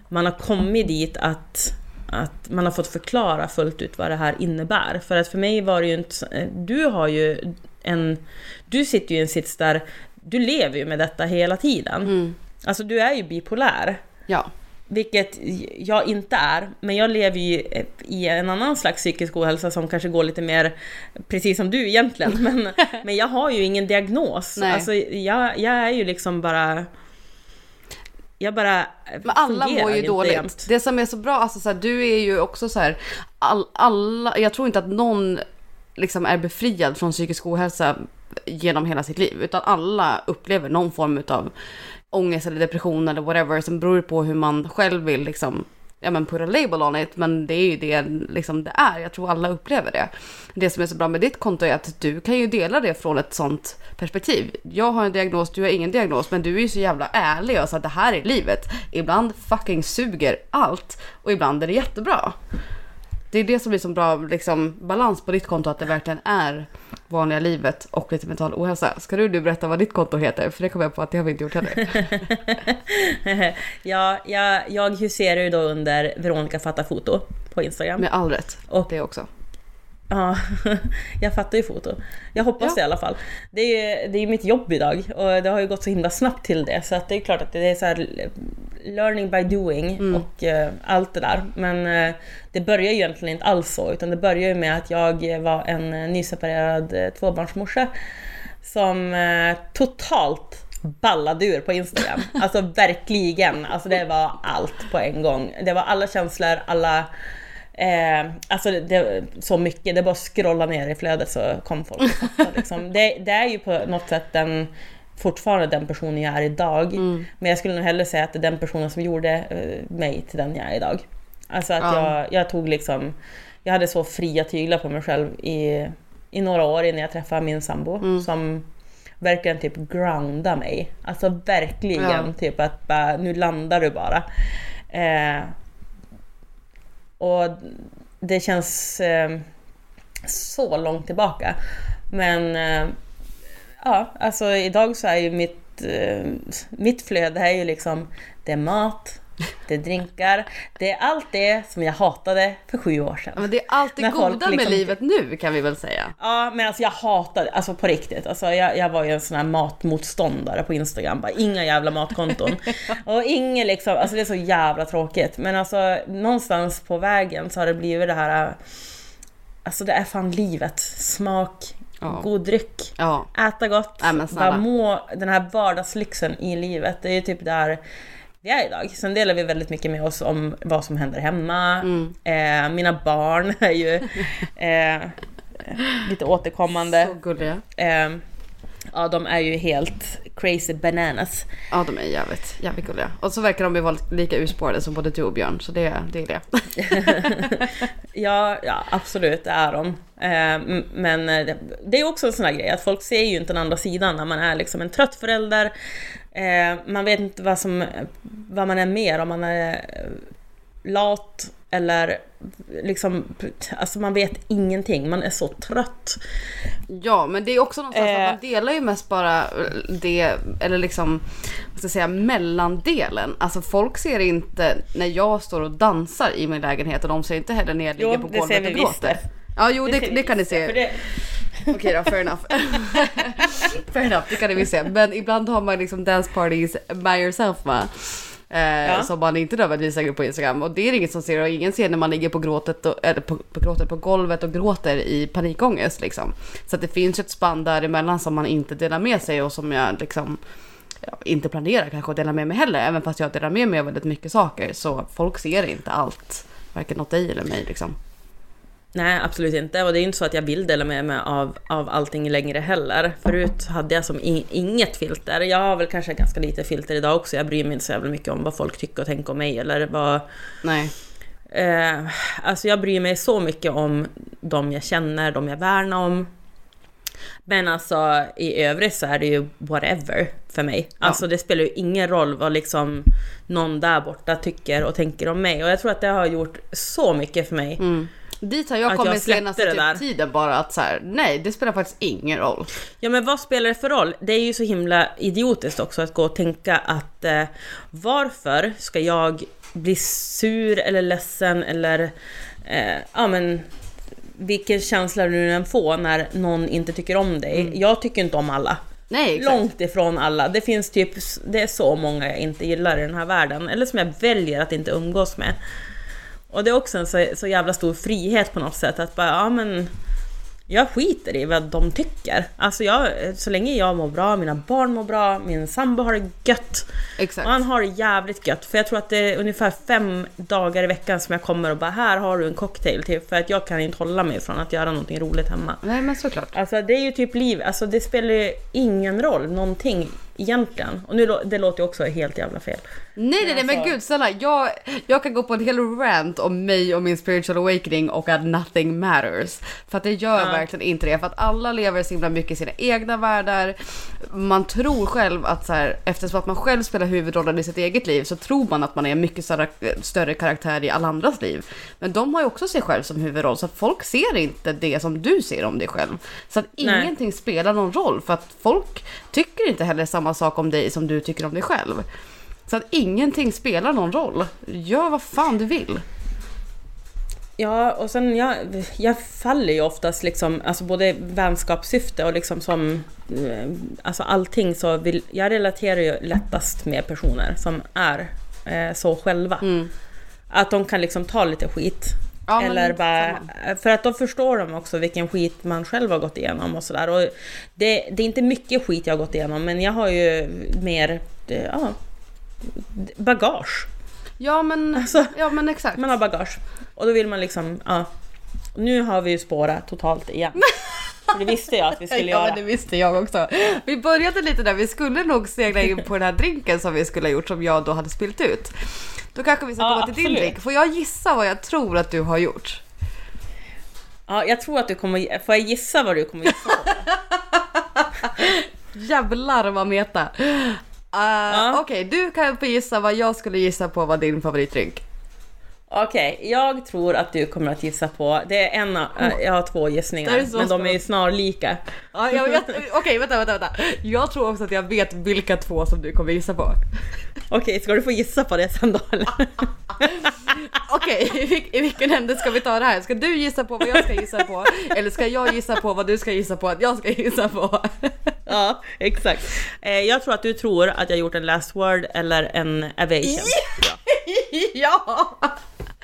man har kommit dit att, att man har fått förklara fullt ut vad det här innebär. För att för mig var det ju inte... så- Du har ju en... Du sitter ju i en sits där du lever ju med detta hela tiden. Alltså du är ju bipolär. Ja. Vilket jag inte är, men jag lever ju i en annan slags psykisk ohälsa som kanske går lite mer precis som du egentligen. Men, men jag har ju ingen diagnos. Nej. Alltså, jag, jag är ju liksom bara... Jag bara Men alla mår ju dåligt. jämt. Det som är så bra, alltså så här, du är ju också så här, all, alla, jag tror inte att någon liksom är befriad från psykisk ohälsa genom hela sitt liv, utan alla upplever någon form av ångest eller depression eller whatever som beror på hur man själv vill liksom ja men put a label on it, men det är ju det liksom det är. Jag tror alla upplever det. Det som är så bra med ditt konto är att du kan ju dela det från ett sånt perspektiv. Jag har en diagnos, du har ingen diagnos, men du är ju så jävla ärlig och så att det här är livet. Ibland fucking suger allt och ibland är det jättebra. Det är det som blir så bra liksom, balans på ditt konto, att det verkligen är vanliga livet och lite mental ohälsa. Ska du nu berätta vad ditt konto heter? För det kommer jag på att det har vi inte gjort heller. ja, jag, jag huserar ju då under Veronica fattar foto på Instagram. Med all rätt. Och det också. Ja, jag fattar ju foto. Jag hoppas Ja. det i alla fall. Det är ju det är mitt jobb idag och det har ju gått så himla snabbt till det så att det är klart att det är så här learning by doing och eh, allt det där. Men eh, det börjar ju egentligen inte alls så utan det börjar ju med att jag var en eh, nyseparerad eh, tvåbarnsmorsa som totalt ballade ur på Instagram. Alltså verkligen. Alltså det var allt på en gång. Det var alla känslor, alla Eh, alltså det, det, så mycket, det bara scrolla ner i flödet så kom folk och fattade, liksom. det, det är ju på något sätt den, fortfarande den personen jag är idag. Men jag skulle nog hellre säga att det är den personen som gjorde eh, mig till den jag är idag. Alltså att Ja. jag, jag tog liksom, jag hade så fria tyglar på mig själv i, i några år innan jag träffade min sambo som verkligen typ grounda mig. Alltså verkligen Ja. typ att bara, nu landar du bara. Eh, och det känns eh, så långt tillbaka. Men eh, ja, alltså idag så är ju mitt, eh, mitt flöde är ju liksom, det är mat, det är drinkar, det är allt det som jag hatade för sju år sedan. Ja, Men det är allt det goda med liksom- livet nu kan vi väl säga. Ja, men alltså jag hatade, alltså på riktigt, alltså jag, jag var ju en sån här matmotståndare på Instagram, bara inga jävla matkonton. och inget liksom, alltså det är så jävla tråkigt. Men alltså någonstans på vägen så har det blivit det här, alltså det är fan livet. Smak, Ja. god dryck, Ja. äta gott, snälla. bara må den här vardagslyxen i livet. Det är ju typ där vi är idag. Sen delar vi väldigt mycket med oss om vad som händer hemma. Mm. Eh, mina barn är ju eh, lite återkommande. Så gulliga. Eh, ja, de är ju helt crazy bananas. Ja, de är jävligt, jävligt gulliga. Och så verkar de ju vara lika urspårade som både du och Björn, så det, det är det. Ja, ja absolut, det är de. Eh, men eh, det, det är också en sån här grej att folk ser ju inte den andra sidan när man är liksom en trött förälder. Eh, man vet inte vad, som, vad man är mer, om man är eh, lat eller liksom, alltså man vet ingenting, man är så trött. Ja, men det är också någonstans Eh. att man delar ju mest bara det, eller liksom, vad ska jag säga, mellandelen. Alltså folk ser inte när jag står och dansar i min lägenhet och de ser inte heller när jag Jo, ligger på det golvet och visst gråter. det. Ja, jo, det, det, vi kan ni se. det- Okej då, fair enough. fair enough, det kan ni visst se. Men ibland har man liksom dance parties by yourself med. Eh, Ja. Som man inte nödvändigtvis lägger på Instagram. Och det är inget som ser och ingen ser när man ligger på, gråtet och, eller på, på, gråtet på golvet och gråter i panikångest. Liksom. Så att det finns ett spann däremellan som man inte delar med sig och som jag liksom ja, inte planerar kanske att dela med mig heller. Även fast jag delar med mig av väldigt mycket saker. Så folk ser inte allt. Varken åt dig eller mig liksom. Nej, absolut inte. Och det är ju inte så att jag vill dela med mig av, av allting längre heller. Förut hade jag som in, inget filter. Jag har väl kanske ganska lite filter idag också. Jag bryr mig inte så jävla mycket om vad folk tycker och tänker om mig eller vad... Nej. Eh, alltså jag bryr mig så mycket om de jag känner, de jag värnar om. Men alltså i övrigt så är det ju whatever för mig. Alltså det spelar ju ingen roll vad liksom någon där borta tycker och tänker om mig. Och jag tror att det har gjort så mycket för mig. Mm. Dit har jag Att jag kommit släppte senaste det typ tiden bara att så här, nej det spelar faktiskt ingen roll. Ja men vad spelar det för roll? Det är ju så himla idiotiskt också att gå och tänka att eh, varför ska jag bli sur eller ledsen eller eh, ja men vilken känsla du nu än får när någon inte tycker om dig. Jag tycker inte om alla. Nej exakt. Långt ifrån alla. Det finns typ, det är så många jag inte gillar i den här världen. Eller som jag väljer att inte umgås med. Och det är också en så, så jävla stor frihet på något sätt att bara, ja men... jag skiter i vad de tycker. Alltså jag, så länge jag mår bra, mina barn mår bra, min sambo har det gött. Exakt. Och han har det jävligt gött. För jag tror att det är ungefär fem dagar i veckan som jag kommer och bara här har du en cocktail till. För att jag kan inte hålla mig från att göra någonting roligt hemma. Nej men såklart. Alltså det är ju typ liv, alltså det spelar ju ingen roll någonting egentligen. Och nu det låter ju också helt jävla fel. Nej nej nej men alltså- gud snälla, jag, jag kan gå på en hel rant om mig och min spiritual awakening och att nothing matters. För att det gör Ja. verkligen inte det. För att alla lever så himla mycket i sina egna världar. Man tror själv att så här, eftersom att man själv spelar huvudrollen i sitt eget liv så tror man att man är en mycket större, större karaktär i alla andras liv. Men de har ju också sig själv som huvudroll så att folk ser inte det som du ser om dig själv. Så att Nej. ingenting spelar någon roll för att folk tycker inte heller samma sak om dig som du tycker om dig själv. Så att ingenting spelar någon roll. Gör vad fan du vill. Ja, och sen jag, jag faller ju oftast liksom, alltså både vänskapssyfte och liksom som, eh, alltså allting så vill, jag relaterar ju lättast med personer som är eh, så själva. Att de kan liksom ta lite skit. Ja, Eller bara, samma. för att då förstår de också vilken skit man själv har gått igenom och sådär. Det, det är inte mycket skit jag har gått igenom men jag har ju mer, eh, ja, bagage. Ja men, Alltså- ja, men exakt. Man har bagage. Och då vill man liksom, ja. Nu har vi ju spårat totalt igen. Det visste jag att vi skulle ja göra. men det visste jag också. Vi började lite där, vi skulle nog segla in på den här drinken som vi skulle ha gjort som jag då hade spilt ut. Då kanske vi ska Ja, komma till din absolut. drink. Får jag gissa vad jag tror att du har gjort? Ja, jag tror att du kommer... Får jag gissa vad du kommer gissa på? Jävlar vad meta. Uh, Okej, du kan få gissa vad jag skulle gissa på var din favoritdrink. Okej, jag tror att du kommer att gissa på... Det är en av... äh, Jag har två gissningar, men de är ju spännande. snarlika. Ja, jag vet, okej vänta, vänta, vänta. Jag tror också att jag vet vilka två som du kommer gissa på. Okej, ska du få gissa på det sen då eller? Okej, i, vil- i vilken ände ska vi ta det här? Ska du gissa på vad jag ska gissa på? Eller ska jag gissa på vad du ska gissa på att jag ska gissa på? Ja, exakt. Eh, Jag tror att du tror att jag gjort en last word eller en evasion. ja!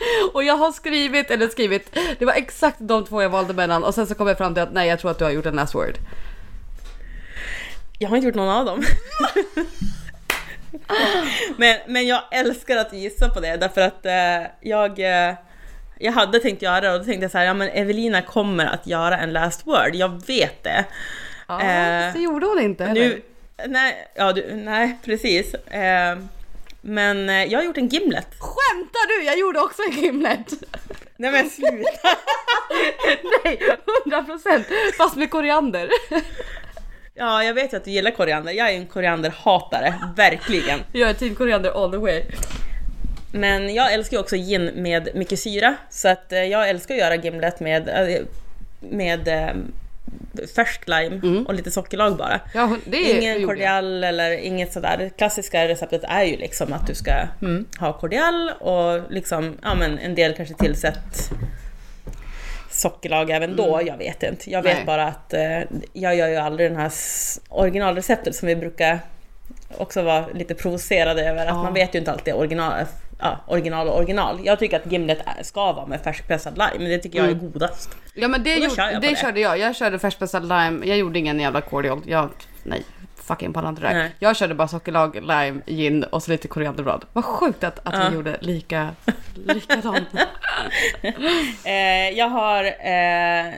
Och jag har skrivit, eller skrivit, det var exakt de två jag valde mellan och sen så kom jag fram till att nej jag tror att du har gjort en last word. Jag har inte gjort någon av dem. men, men jag älskar att gissa på det därför att eh, jag, eh, jag hade tänkt göra det och då tänkte jag så här, ja men Evelina kommer att göra en last word, jag vet det. Ja, Eh, det gjorde hon inte heller. Nu, nej, ja, du, nej precis. Men eh, jag har gjort en gimlet. Skämtar du? Jag gjorde också en gimlet! Nej men sluta! nej, 100% fast med koriander. Ja, jag vet ju att du gillar koriander. Jag är en korianderhatare, verkligen. Jag är team koriander all the way. Men jag älskar ju också gin med mycket syra, så att eh, jag älskar att göra gimlet med, eh, med färsk lime och lite sockerlag bara. Ja, det Ingen kordial eller inget sådär. Det klassiska receptet är ju liksom att du ska ha kordial och liksom, ja men en del kanske tillsätt sockerlag även då, jag vet inte. Jag vet Nej. bara att eh, jag gör ju aldrig den här originalreceptet som vi brukar också vara lite provocerade över, att Ja. man vet ju inte alltid original, ja, original och original. Jag tycker att gimlet ska vara med färskpressad lime, det tycker jag är godast. Ja men det, gjorde, jag det, det. körde jag. Jag körde färskpressad lime. Jag gjorde ingen jävla cordial. Jag, nej, fucking pallar inte det där. Jag körde bara sockerlag, lime, gin och så lite korianderblad. Vad sjukt att, att Ja. vi gjorde lika, likadant. Eh, jag har eh,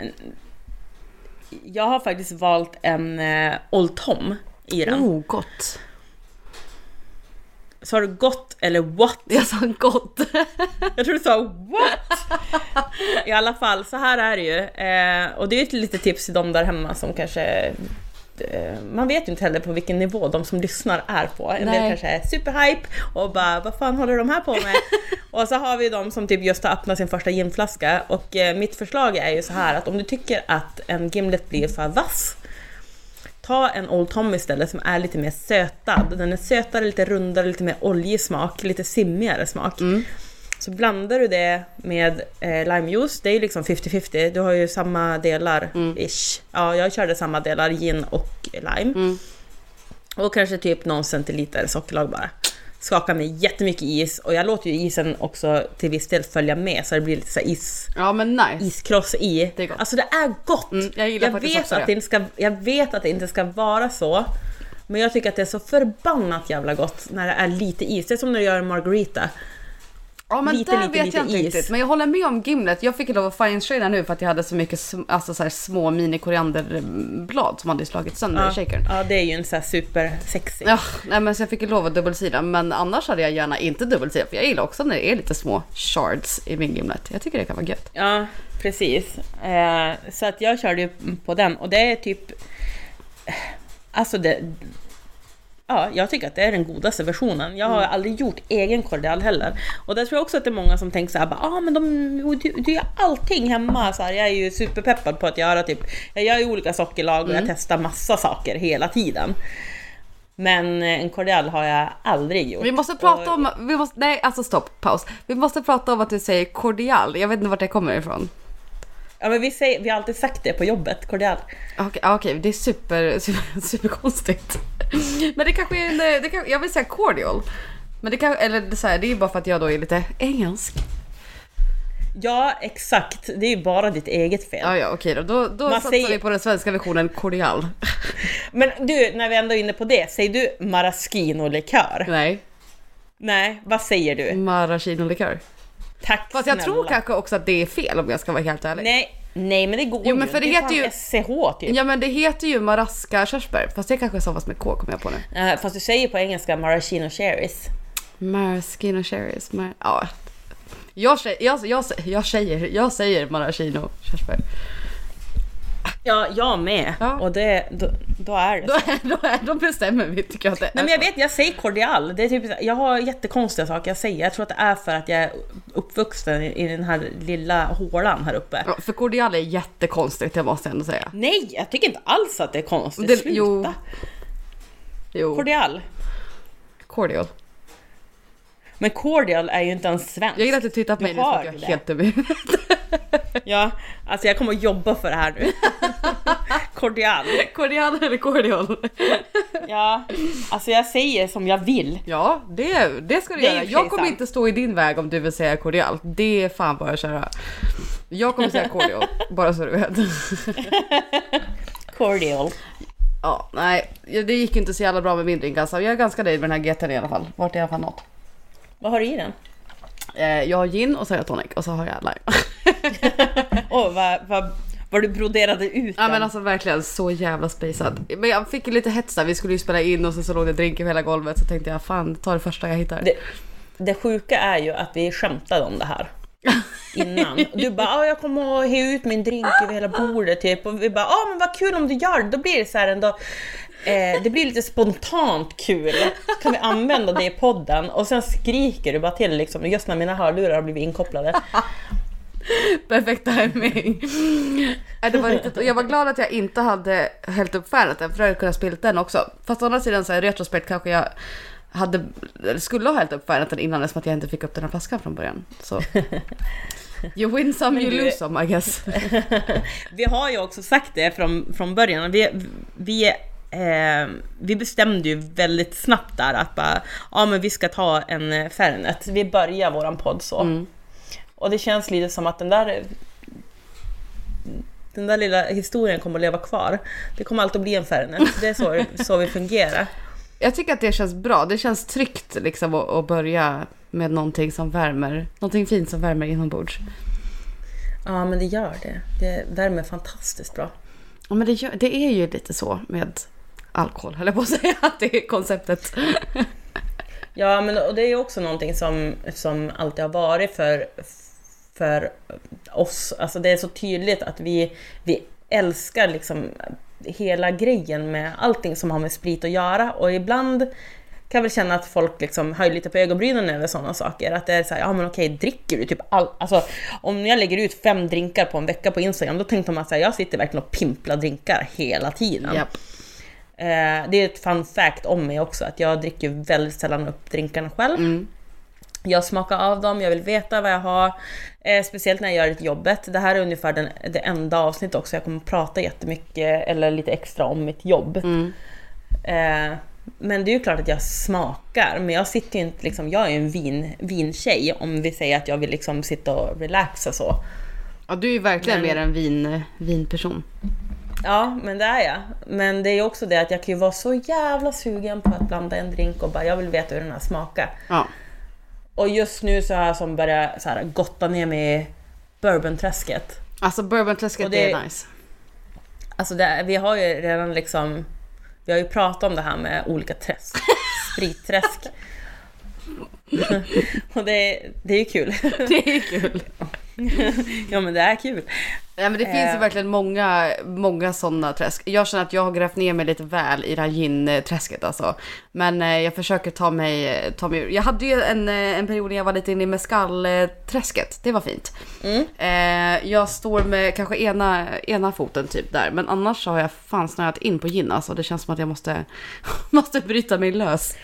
Jag har faktiskt valt en eh, Old Tom i den. oh, gott. Sa du gott eller what? Jag sa gott. Jag tror du sa what? I alla fall, så här är det ju. Eh, och det är ett litet tips till de där hemma som kanske eh, man vet ju inte heller på vilken nivå de som lyssnar är på. En del Nej. kanske är superhype och bara vad fan håller de här på med? och så har vi de som typ just har öppnat sin första ginflaska och eh, mitt förslag är ju så här att om du tycker att en gimlet blir för vass Ta en Old Tom istället som är lite mer sötad. Den är sötare, lite rundare, lite mer oljig smak, lite simmigare smak. Så blandar du det med eh, limejuice, det är ju liksom 50-50, du har ju samma delar ish. Ja, jag körde samma delar gin och lime. Och kanske typ någon centiliter sockerlag bara. Skaka med jättemycket is och jag låter ju isen också till viss del följa med så det blir lite så is, Ja men nice. iskross i. Det är gott. Alltså det är gott! Mm, jag gillar faktiskt vet att det inte ska, jag vet att det inte ska vara så. Men jag tycker att det är så förbannat jävla gott när det är lite is. Det är som när du gör en margarita. Ja men Lite, där lite, vet lite jag inte is. riktigt. Men jag håller med om Gimlet. Jag fick lov att fine nu för att jag hade så mycket alltså, så här, små mini korianderblad som hade slagit sönder i shakern. ja, det är ju en så här supersexig. Ja, nej men så jag fick lov att dubbelsida. Men annars hade jag gärna inte dubbelsida. För jag gillar också när det är lite små shards i min Gimlet. Jag tycker det kan vara gött. Ja, precis. Eh, så att jag körde ju på den och det är typ... Alltså det... Ja, jag tycker att det är den godaste versionen. Jag har Mm. aldrig gjort egen kordial heller. Och där tror jag också att det är många som tänker så här, ah, men de, du, du gör allting hemma. Så här, jag är ju superpeppad på att göra typ, jag gör ju olika sockerlag och Mm. jag testar massa saker hela tiden. Men eh, en kordial har jag aldrig gjort. Vi måste prata Och- om, vi måste, nej alltså stopp, paus. Vi måste prata om att du säger kordial. Jag vet inte vart det kommer ifrån. Ja men vi, säger, vi har alltid sagt det på jobbet, kordial. Okej, ja, okej, det är super, super, superkonstigt. Men det kanske är en, det kan, jag vill säga cordial. Men det kan, eller det, så här, det är ju bara för att jag då är lite engelsk. Ja, exakt. Det är ju bara ditt eget fel. Ja, ja, okej då. Då, då Man satsar säger- vi på den svenska versionen cordial. Men du, när vi ändå är inne på det, säger du maraschino-likör? Nej, Nej, vad säger du? maraschino-likör. Tack Fast jag tror snälla. kanske också att det är fel om jag ska vara helt ärlig. Nej, nej men det går Jo, men ju. för det är heter ju- SCH typ. Ja men det heter ju maraska körsbär, fast det kanske stavas med K kommer jag på nu. Eh, fast du säger på engelska maraschino cherries. Maraschino cherries, mar- ja. Jag, säger, jag, jag, jag, säger, jag säger maraschino körsbär. Ja, jag med. Ja. Och det, då, då är det Då, är, då, är, då bestämmer vi tycker jag att det är Nej men jag så. vet, jag säger kordial. Det är typ, jag har jättekonstiga saker jag säger. Jag tror att det är för att jag är uppvuxen i, i den här lilla hålan här uppe. Ja, för kordial är jättekonstigt, det måste jag ändå säga. Nej, jag tycker inte alls att det är konstigt. Det- Sluta! jo. Jo, Kordial. cordial. Men cordial är ju inte ens svenskt. Jag gillar att du tittar på mig nu har att jag är helt dum i. Ja, alltså jag kommer att jobba för det här nu. cordial. Cordial eller cordial? Ja, alltså jag säger som jag vill. Ja, det, det ska du Det göra. Jag kommer inte stå i din väg om du vill säga cordial. Det är fan bara att köra. Jag kommer säga cordial, bara så du vet. Cordial. Ja, nej, det gick inte så jävla bra med min drink alltså. Jag är ganska nöjd med den här GT'n i alla fall. Vart är alla fall något. Vad har du i den? Eh, jag har gin och så har jag tonic och så har jag lime. Åh, vad, vad, vad du broderade ut Ja den. men alltså verkligen så jävla spacad. Men jag fick lite hets där, vi skulle ju spela in och så, så låg det drink över hela golvet så tänkte jag fan ta det första jag hittar. det, det sjuka är ju att vi skämtade om det här. Innan. Du bara jag kommer att he ut min drink över hela bordet typ. Och vi bara men vad kul om du gör det. Då blir det så här ändå eh, det blir lite spontant kul. Kan vi använda det i podden? Och sen skriker du bara till liksom, just när mina hörlurar har blivit inkopplade. Perfekt timing. Ja, det var riktigt, och jag var glad att jag inte hade hällt upp Färneten för då hade jag kunnat spilla den också. Fast å andra sidan så här, retrospekt kanske jag hade, eller skulle ha hällt upp Färneten innan eftersom att jag inte fick upp den här flaskan från början. Så. You win some, you lose some I guess. Vi har ju också sagt det från, från början. Vi, vi, eh, vi bestämde ju väldigt snabbt där att bara, ja men vi ska ta en eh, Fernet. Vi börjar våran podd så. Mm. Och det känns lite som att den där den där lilla historien kommer att leva kvar. Det kommer alltid att bli en Fernet. Det är så, så vi fungerar. Jag tycker att det känns bra. Det känns tryggt liksom att, att börja med någonting som värmer. Någonting fint som värmer inombords. Ja men det gör det. Det värmer fantastiskt bra. Ja men det, gör, det är ju lite så med alkohol, höll jag på att säga. Att det är konceptet. Ja, men och det är ju också någonting som, som alltid har varit för, för oss. Alltså det är så tydligt att vi, vi älskar liksom hela grejen med allting som har med sprit att göra och ibland kan jag väl känna att folk liksom höjer lite på ögonbrynen över sådana saker. Att det är så här, ja men okej, dricker du typ all... Alltså om jag lägger ut fem drinkar på en vecka på Instagram, då tänkte man att jag sitter verkligen och pimplar drinkar hela tiden. Japp. Eh, det är ett fun fact om mig också, att jag dricker väldigt sällan upp drinkarna själv. Mm. Jag smakar av dem, jag vill veta vad jag har. Eh, speciellt när jag gör jobbet. Det här är ungefär den, det enda avsnitt också jag kommer att prata jättemycket eller lite extra om mitt jobb. Mm. Eh, men det är ju klart att jag smakar, men jag sitter ju inte liksom, jag är ju en vin, vintjej om vi säger att jag vill liksom sitta och relaxa så. Ja, du är ju verkligen Men- mer en vin, vinperson. Ja, men det är jag. Men det är också det att jag kan ju vara så jävla sugen på att blanda en drink och bara, jag vill veta hur den här smakar. Ja. Och just nu så har jag som börjat så här, gotta ner mig i bourbonträsket. Alltså bourbonträsket, det... det- är nice. Alltså det, vi har ju redan liksom, vi har ju pratat om det här med olika träsk. Spritträsk. och det, det är ju kul. Det är kul. ja men det är kul. Ja, men det finns ju Eh. verkligen många, många sådana träsk. Jag känner att jag har grävt ner mig lite väl i det här gin-träsket alltså. Men eh, jag försöker ta mig, ta mig ur. Jag hade ju en, eh, en period när jag var lite inne i mescal-träsket. Det var fint. Mm. Eh, jag står med kanske ena, ena foten typ där. Men annars så har jag fan snöat in på gin alltså. Det känns som att jag måste, måste bryta mig lös.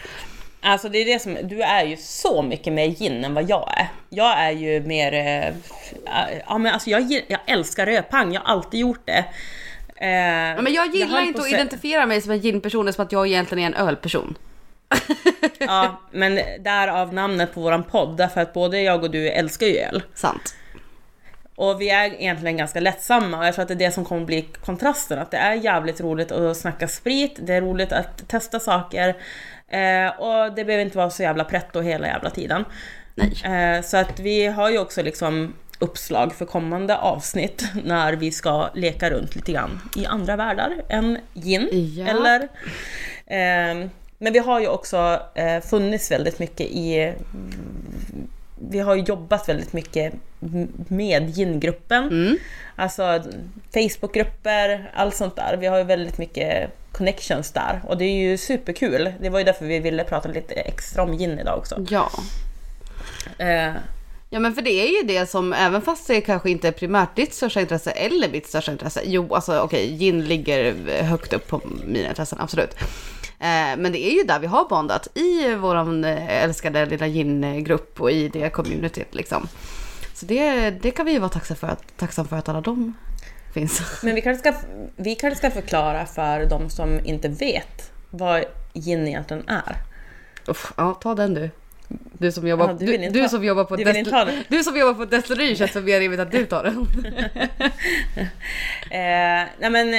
Alltså det är det som, du är ju så mycket mer gin än vad jag är. Jag är ju mer, eh, ja men alltså jag, jag älskar rödpang, jag har alltid gjort det. Eh, Ja, men jag gillar höll inte att identifiera mig som en gin-person som att jag egentligen är en ölperson. Ja, men därav namnet på våran podd, därför att både jag och du älskar ju öl. Sant. Och vi är egentligen ganska lättsamma och jag tror att det är det som kommer bli kontrasten. Att det är jävligt roligt att snacka sprit, det är roligt att testa saker. Eh, och det behöver inte vara så jävla pretto hela jävla tiden. Eh, så att vi har ju också liksom uppslag för kommande avsnitt när vi ska leka runt lite grann i andra världar än gin. Ja. Eller, eh, men vi har ju också eh, funnits väldigt mycket i vi har ju jobbat väldigt mycket med gingruppen. Mm. Alltså Facebookgrupper, allt sånt där. Vi har ju väldigt mycket connections där och det är ju superkul. Det var ju därför vi ville prata lite extra om gin idag också. Ja. Eh, Ja men för det är ju det som, även fast det kanske inte är primärt ditt största intresse eller mitt största intresse. Jo, alltså okej, gin ligger högt upp på mina intressen, absolut. Eh, men det är ju där vi har bondat, i våran eh, älskade lilla gin-grupp och i det communityt liksom. Så det, det kan vi ju vara tacksamma för, att, tacksam för att alla de finns. men vi kanske, ska, vi kanske ska förklara för de som inte vet vad gin egentligen är. Uff, ja, ta den du. Du som jobbar, Ja, du du, du som jobbar på du den. du som jobbar på destilleri känns det mer rimligt att du tar den. Eh, nej men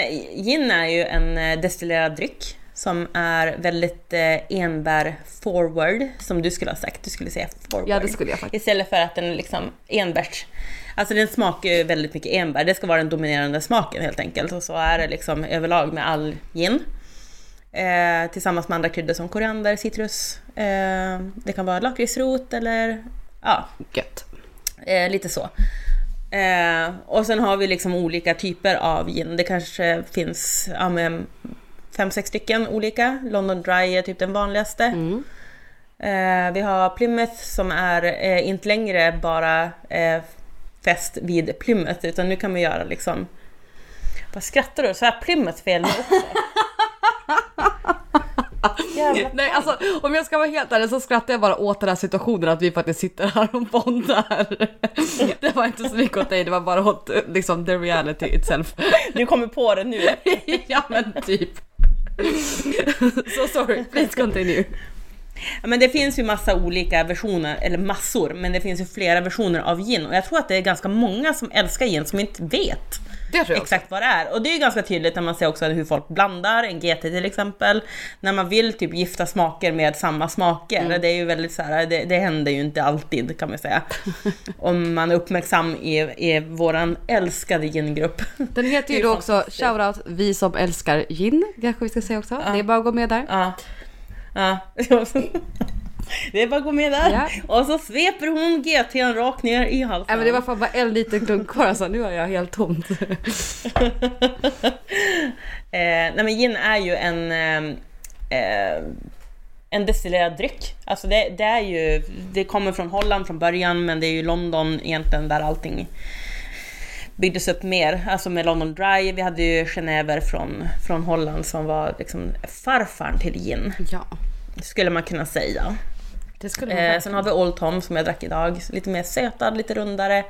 gin är ju en eh, destillerad dryck som är väldigt eh, enbär forward, som du skulle ha sagt. Du skulle säga forward. Ja, det skulle jag faktiskt. Istället för att den är liksom enbärs. Alltså den smakar ju väldigt mycket enbär, det ska vara den dominerande smaken helt enkelt. Och så är det liksom överlag med all gin. Eh, tillsammans med andra kryddor som koriander, citrus. Eh, det kan vara lakritsrot eller ja, Gött. Eh, lite så. Eh, och sen har vi liksom olika typer av gin. Det kanske finns ja, men, fem, sex stycken olika. London Dry är typ den vanligaste. Mm. Eh, vi har Plymouth som är eh, inte längre bara fäst vid Plymouth utan nu kan man göra liksom... Vad skrattar du? Så här Plymouth fel nu också? Nej, alltså om jag ska vara helt ärlig så skrattar jag bara åt den här situationen att vi faktiskt sitter här och bondar. Det var inte så mycket åt dig, det var bara åt liksom the reality itself. Du kommer på det nu. ja men typ. So sorry, please continue. Ja, men det finns ju massa olika versioner, eller massor, men det finns ju flera versioner av gin och jag tror att det är ganska många som älskar gin som inte vet också. exakt vad det är. Och det är ju ganska tydligt när man ser också hur folk blandar, en GT till exempel, när man vill typ gifta smaker med samma smaker. Mm. Det är ju väldigt så här, det, det händer ju inte alltid kan man säga. Om man är uppmärksam i, i våran älskade gingrupp. Den heter ju då också. Shoutout Vi som älskar gin, kanske vi ska säga också. Det är bara att gå med där. Ja. Ja. Det är bara att gå med där. Ja. Och så sveper hon GT'n rakt ner i halsen. Nej men det var fan bara en liten klunk kvar alltså, nu har jag helt tomt. Eh, nej men gin är ju en, eh, eh, en destillerad dryck. Alltså det, det är ju, det kommer från Holland från början men det är ju London egentligen där allting byggdes upp mer. Alltså med London Dry, vi hade ju genever från, från Holland som var liksom farfarn till gin, Ja. skulle man kunna säga. Det skulle man Eh, sen har vi Old Tom som jag drack idag, lite mer sötad, lite rundare.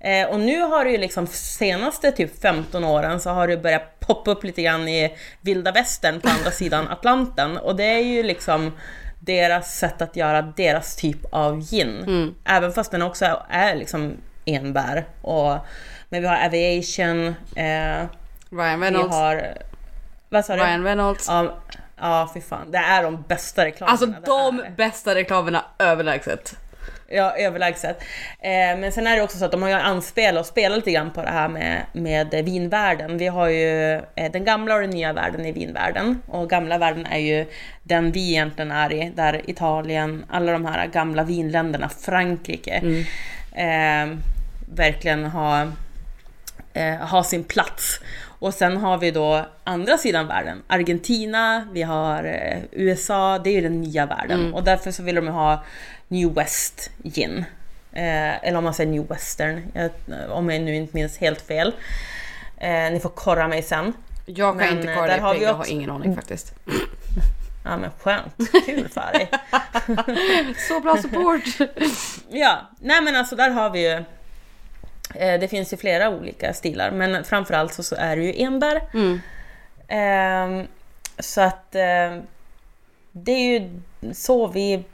Eh, och nu har det ju liksom senaste typ 15 åren så har det börjat poppa upp lite grann i vilda västern på andra sidan Atlanten. Och det är ju liksom deras sätt att göra deras typ av gin. Även fast den också är liksom enbär. Och, men vi har Aviation, eh, Ryan vi Reynolds. har... Vad sa du? Ryan Reynolds. Ja, ja, fy fan. Det är de bästa reklamerna. Alltså de bästa reklamerna överlägset. Ja, överlägset. Eh, men sen är det också så att de har ju anspelat och spelat lite grann på det här med, med vinvärlden. Vi har ju eh, den gamla och den nya världen i vinvärlden. Och gamla världen är ju den vi egentligen är i, där Italien, alla de här gamla vinländerna, Frankrike, eh, verkligen har, eh, har sin plats. Och sen har vi då andra sidan världen, Argentina, vi har eh, USA, det är ju den nya världen. Och därför så vill de ha New West gin. Eh, eller om man säger New Western, jag, om jag nu inte minns helt fel. Eh, ni får korra mig sen. Jag kan Men, inte eh, där det har jag har ingen aning faktiskt. Ja men skönt, kul för dig. Så bra support! Ja, nej men alltså där har vi ju eh, det finns ju flera olika stilar, men framförallt så, så är det ju enbär. Mm. Ehm, så att eh, det är ju så vi,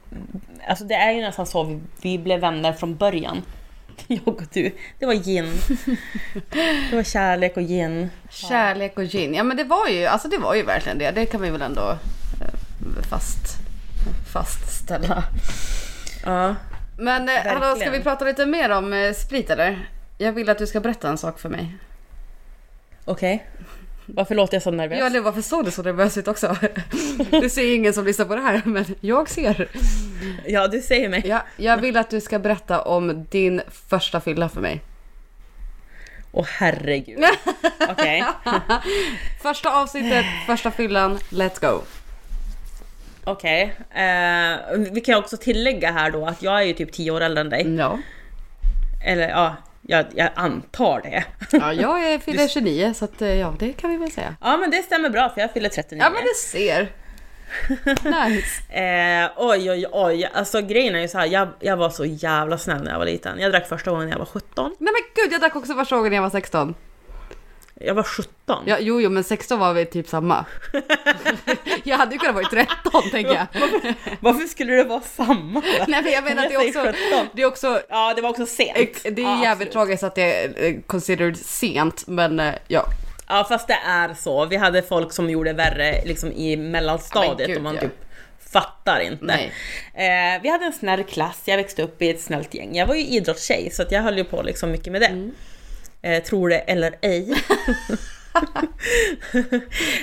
alltså det är ju nästan så vi, vi blev vänner från början. Jag och du. Det var gin. Det var kärlek och gin. Kärlek och gin. Ja men det var ju, alltså det var ju verkligen det. Det kan vi väl ändå eh, fast, fastställa. Ja. Men eh, hallå, ska vi prata lite mer om eh, sprit eller? Jag vill att du ska berätta en sak för mig. Okej. Varför låter jag så nervös? Ja, eller varför såg du så nervös ut också? Det ser ingen som lyssnar på det här, men jag ser. Ja, du säger mig. Ja, jag vill att du ska berätta om din första fylla för mig. Åh herregud. Okej. Första avsnittet, första fyllan, let's go. Okej. Eh, vi kan också tillägga här då att jag är ju typ 10 år äldre än dig. Ja, Eller ja, jag, jag antar det. ja jag är fyller 29 så att, eh, ja, det kan vi väl säga. Ja men det stämmer bra för jag fyller 39. Ja men du ser. Nice. eh, oj oj oj, alltså grejen är ju så här, jag, jag var så jävla snäll när jag var liten. Jag drack första gången när jag var 17. Nej men gud, jag drack också första gången när jag var 16. Jag var 17. Ja, jo, jo, men 16 var vi typ samma. jag hade ju kunnat vara 13 tänker jag. Varför skulle det vara samma? Nej men jag menar att det är också, 17. det är också Ja det var också sent. det är ja, jävligt absolut. tragiskt att det är eh, considered sent, men eh, ja. Ja fast det är så. Vi hade folk som gjorde värre liksom i mellanstadiet Ja, men gud, och man ja. typ fattar inte. Nej. Eh, vi hade en snäll klass, jag växte upp i ett snällt gäng. Jag var ju idrottstjej så jag höll ju på liksom mycket med det. Mm. Eh, tror det eller ej.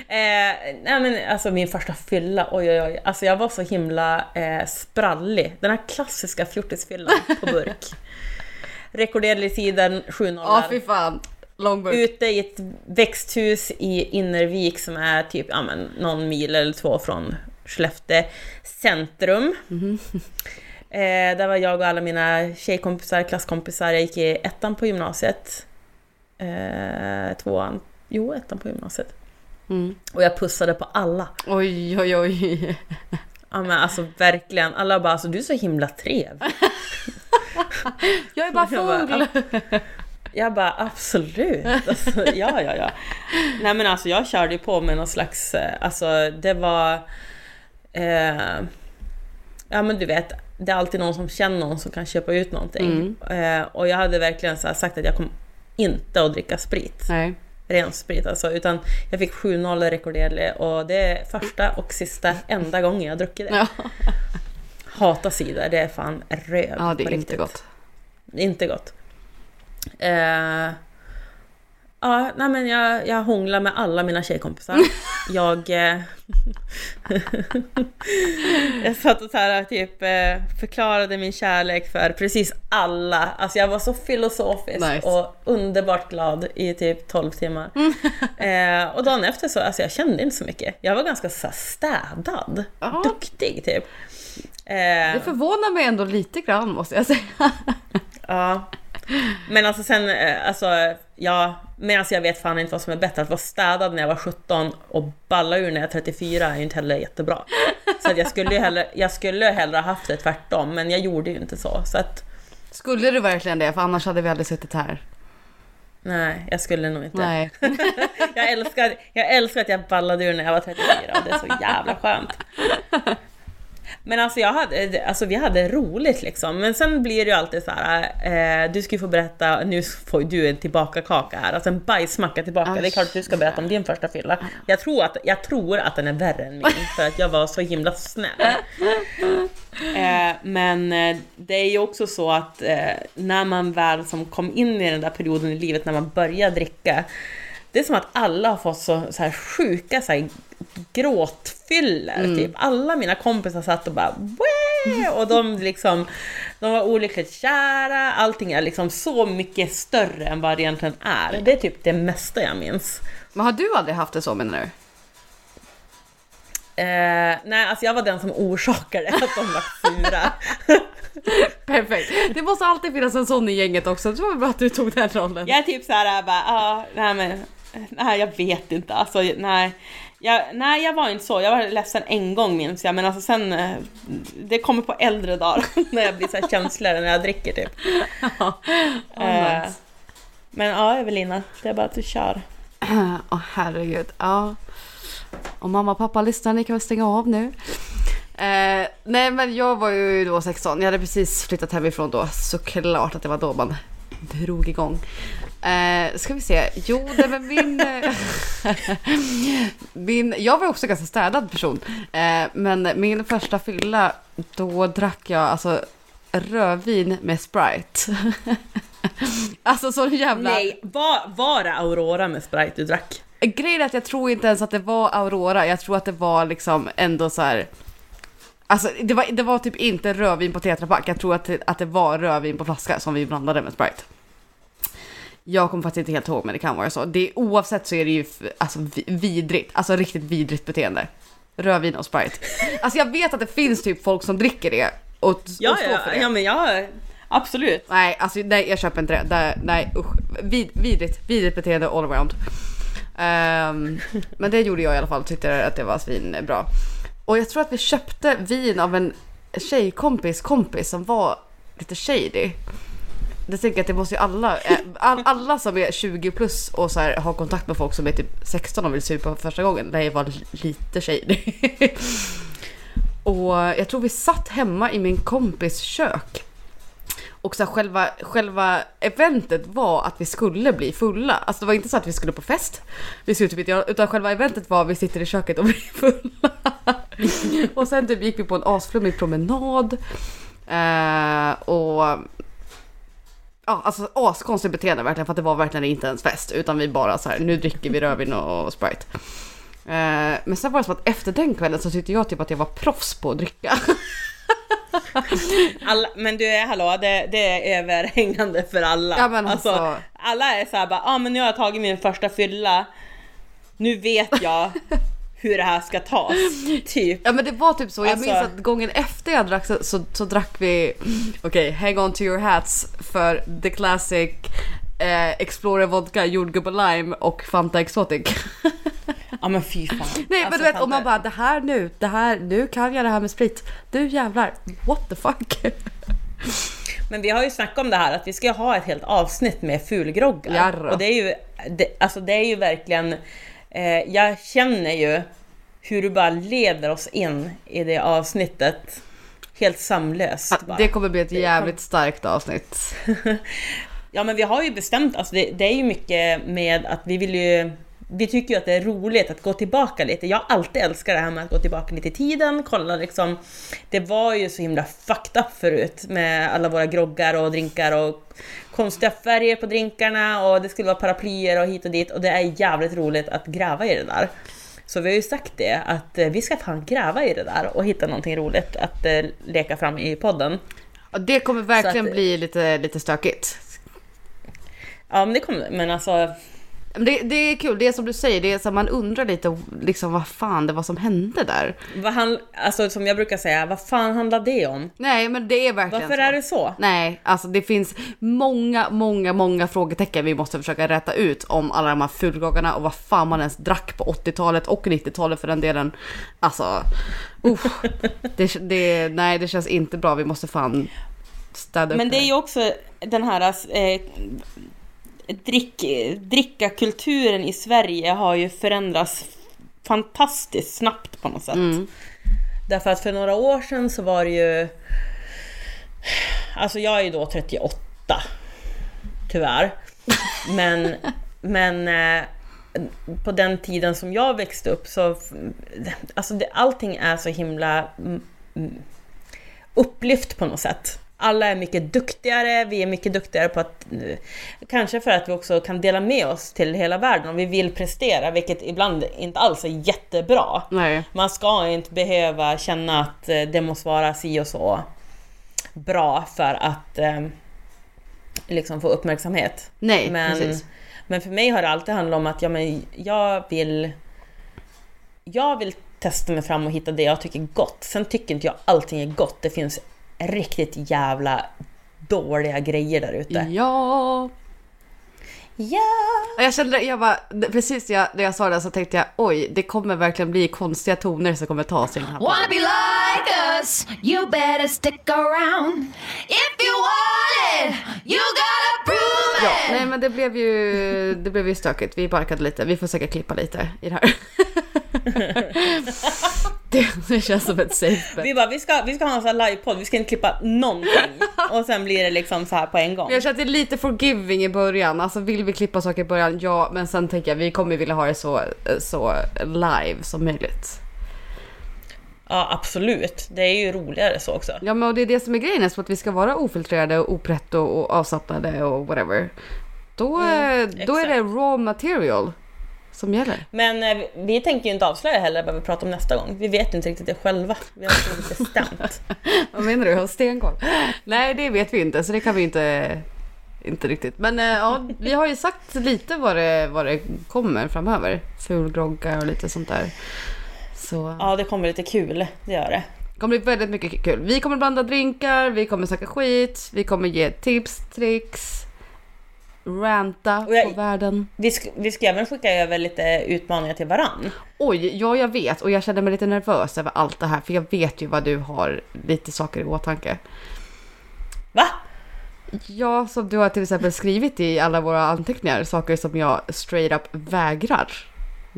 eh, nej men alltså min första fylla, oj oj oj. Alltså jag var så himla eh, sprallig. Den här klassiska fjortisfyllan på burk. Rekorderlig tiden 7 Ja fy fan. Långburk. Ute i ett växthus i Innervik som är typ ja, men, någon mil eller två från Skellefteå centrum. Eh, där var jag och alla mina tjejkompisar, klasskompisar. Jag gick i ettan på gymnasiet. Eh, tvåan, jo ettan på gymnasiet. Mm. Och jag pussade på alla. Oj oj oj. Ja men alltså verkligen, alla bara alltså du är så himla trevlig. Jag är bara full. Jag bara absolut, alltså, ja ja ja. Nej men alltså jag körde ju på med någon slags, eh, alltså det var... Eh, ja men du vet, det är alltid någon som känner någon som kan köpa ut någonting. Eh, och jag hade verkligen sagt att jag kommer inte att dricka sprit. Nej. Ren sprit alltså, utan jag fick 7-0 rekorderlig och det är första och sista enda gången jag druckit det. Ja, Hata cider, det är fan röv ja det är inte riktigt. gott. Inte gott. Eh, ja, nej men jag, jag hånglar med alla mina tjejkompisar. jag... Eh, jag satt och så här, typ eh, förklarade min kärlek för precis alla. Alltså jag var så filosofisk Nice. och underbart glad i typ 12 timmar. eh, och dagen efter så, alltså jag kände inte så mycket. Jag var ganska så här, städad. Ja. Duktig typ. Eh, Det förvånar mig ändå lite grann måste jag säga. Ja. Men alltså sen, eh, alltså ja, Men alltså jag vet fan inte vad som är bättre, att vara städad när jag var 17 och balla ur när jag är 34 är ju inte heller jättebra. Så att jag skulle ju hellre, jag skulle hellre ha haft det tvärtom, men jag gjorde ju inte så. Så att Skulle du verkligen det? För annars hade vi aldrig suttit här. nej, jag skulle nog inte. Nej. Jag älskar, jag älskar att jag ballade ur när jag var 34, det är så jävla skönt. Men alltså, jag hade, alltså vi hade roligt liksom, men sen blir det ju alltid så här. Eh, du ska ju få berätta, nu får du en tillbaka-kaka här, alltså en bajsmacka tillbaka. Det är klart att du ska berätta om din första fylla. Jag tror att, jag tror att den är värre än min, för att jag var så himla snäll. Eh, men eh, det är ju också så att eh, när man väl som kom in i den där perioden i livet när man började dricka, det är som att alla har fått så, så här sjuka så här, gråtfyller. Typ. Alla mina kompisar satt och bara Wee! och de liksom de var olyckligt kära, allting är liksom så mycket större än vad det egentligen är. Det är typ det mesta jag minns. Men har du aldrig haft det så menar du? Eh, nej, alltså jag var den som orsakade att de var sura. Perfekt. Det måste alltid finnas en sån i gänget också. Det var bra att du tog den rollen. Jag är typ såhär bara, ja, nej men, nej jag vet inte, alltså nej. Jag, nej jag var inte så, jag var ledsen en gång minns jag, men alltså sen, eh, det kommer på äldre dagar när jag blir så här känsligare när jag dricker typ. Ja, Eh, nice. men ja Evelina, det är bara att du kör. Åh herregud. Ja. Och mamma och pappa lyssnar, ni kan väl stänga av nu. Eh, nej men jag var ju då 16, jag hade precis flyttat hemifrån då. Såklart att det var då man drog igång. Eh, ska vi se, jo det var min... eh, min jag var också en ganska städad person. Eh, men min första fylla, då drack jag alltså rödvin med Sprite. alltså så jävla... Nej, var, var det Aurora med Sprite du drack? Grejen är att jag tror inte ens att det var Aurora, jag tror att det var liksom ändå så här. Alltså det var, det var typ inte rödvin på tetrapack, jag tror att det, att det var rödvin på flaska som vi blandade med Sprite. Jag kommer faktiskt inte helt ihåg men det kan vara så. Det, oavsett så är det ju alltså, vi- vidrigt, alltså riktigt vidrigt beteende. Rödvin och Sprite. Alltså jag vet att det finns typ folk som dricker det och, och Ja, står för det. ja men jag, absolut. Nej, alltså nej, jag köper inte det. det nej, usch. Vid, vidrigt, vidrigt beteende all around. Ehm, men det gjorde jag i alla fall, tyckte att det var svinbra. Och jag tror att vi köpte vin av en tjejkompis kompis som var lite shady. Det tänker att det måste ju alla, eh, all, alla som är 20 plus och så här har kontakt med folk som är typ 16 och vill supa för första gången, det var lite shady. och jag tror vi satt hemma i min kompis kök och så här, själva, själva eventet var att vi skulle bli fulla. Alltså det var inte så att vi skulle på fest. Vi skulle typ inte göra, utan själva eventet var att vi sitter i köket och blir fulla. och sen typ gick vi på en asflummig promenad. Eh, och Ja, alltså askonstigt beteende verkligen för att det var verkligen inte ens fest utan vi bara så här, nu dricker vi rödvin och Sprite. Eh, men sen var det som att efter den kvällen så tyckte jag typ att jag var proffs på att dricka. Alla, men du, hallå, det, det är överhängande för alla. Ja, men alltså- alla är såhär bara, ja ah, men nu har jag tagit min första fylla, nu vet jag hur det här ska tas. Typ. Ja men det var typ så, jag Alltså- minns att gången efter jag drack så, så, så drack vi, okej, hang on to your hats för the classic eh, Explorer Vodka, jordgubbe lime och Fanta Exotic. Ja men fy fan. Nej men Alltså, du vet, fan, och man bara det här nu, det här, nu kan jag det här med sprit. Du jävlar, what the fuck. Men vi har ju snackat om det här att vi ska ha ett helt avsnitt med fulgroggar. Jarrå. Och det är ju, det, alltså det är ju verkligen, eh, jag känner ju hur du bara leder oss in i det avsnittet. Helt samlöst. bara. Det kommer bli ett jävligt starkt avsnitt. Ja men vi har ju bestämt, alltså det, det är ju mycket med att vi vill ju vi tycker ju att det är roligt att gå tillbaka lite. Jag har alltid älskat det här med att gå tillbaka lite i tiden, kolla liksom. Det var ju så himla fucked up förut med alla våra groggar och drinkar och konstiga färger på drinkarna och det skulle vara paraplyer och hit och dit och det är jävligt roligt att gräva i det där. Så vi har ju sagt det, att eh, vi ska fan gräva i det där och hitta någonting roligt att eh, leka fram i podden. Och det kommer verkligen att- bli lite, lite stökigt. Ja men det kommer, men alltså Det, det är kul, det är som du säger, det är så man undrar lite liksom vad fan det var som hände där. Vad han, alltså som jag brukar säga, vad fan handlar det om? Nej men det är verkligen Varför så. är det så? Nej, alltså det finns många, många, många frågetecken vi måste försöka rätta ut om alla de här fulgroggarna och vad fan man ens drack på 80-talet och 90-talet för den delen. Alltså, usch. det, det, nej det känns inte bra, vi måste fan städa upp Men det är ju också den här eh, drick, drickakulturen i Sverige har ju förändrats fantastiskt snabbt på något sätt. Mm. Därför att för några år sedan så var det ju... Alltså jag är ju då 38. Tyvärr. Men, men eh, på den tiden som jag växte upp så... Alltså det, allting är så himla mm, mm, upplyft på något sätt. Alla är mycket duktigare, vi är mycket duktigare på att... eh, Kanske för att vi också kan dela med oss till hela världen och vi vill prestera, vilket ibland inte alls är jättebra. Nej. Man ska inte behöva känna att eh, det måste vara si och så bra för att eh, liksom få uppmärksamhet. Nej, Men, precis. men för mig har det alltid handlat om att ja, men jag vill jag vill testa mig fram och hitta det jag tycker är gott. Sen tycker inte jag allting är gott. Det finns riktigt jävla dåliga grejer där ute. Ja. Ja! Och Jag kände, jag bara, precis jag, när jag sa det så tänkte jag oj, det kommer verkligen bli konstiga toner som kommer ta sig i den här Wanna be like us? You better stick around. If you want it, you gotta prove Ja, it. nej men det blev ju, det blev ju stökigt. Vi barkade lite. Vi får säkert klippa lite i det här. det, det känns som ett safe bet. Vi bara, vi ska, vi ska ha en sån här livepodd, vi ska inte klippa någonting. Och sen blir det liksom så här på en gång. Men Jag kände lite forgiving i början. Alltså vill vi klippa saker i början? Ja, men sen tänker jag vi kommer vilja ha det så, så live som möjligt. Ja, absolut. Det är ju roligare så också. Ja, men och det är det som är grejen, så att vi ska vara ofiltrerade och opretto och avslappnade och whatever. Då, eh, då är det raw material som gäller. Men eh, vi- tänker ju inte avslöja heller vad vi pratar om nästa gång. Vi vet ju inte riktigt det själva. Vi har inte bestämt. Vad menar du? Har stenkoll? Nej, det vet vi inte, så det kan vi inte, inte riktigt. Men eh, ja, vi har ju sagt lite vad det, vad det kommer framöver. Fulgroggar och lite sånt där. Så Ja, det kommer lite kul. Det gör det. det kommer bli väldigt mycket kul. Vi kommer blanda drinkar, vi kommer snacka skit, vi kommer ge tips, tricks, ranta jag- på världen. Vi ska, vi ska även skicka över lite utmaningar till varann. Oj, ja jag vet och jag känner mig lite nervös över allt det här för jag vet ju vad du har lite saker i åtanke. Va? Ja, som du har till exempel skrivit i alla våra anteckningar, saker som jag straight up vägrar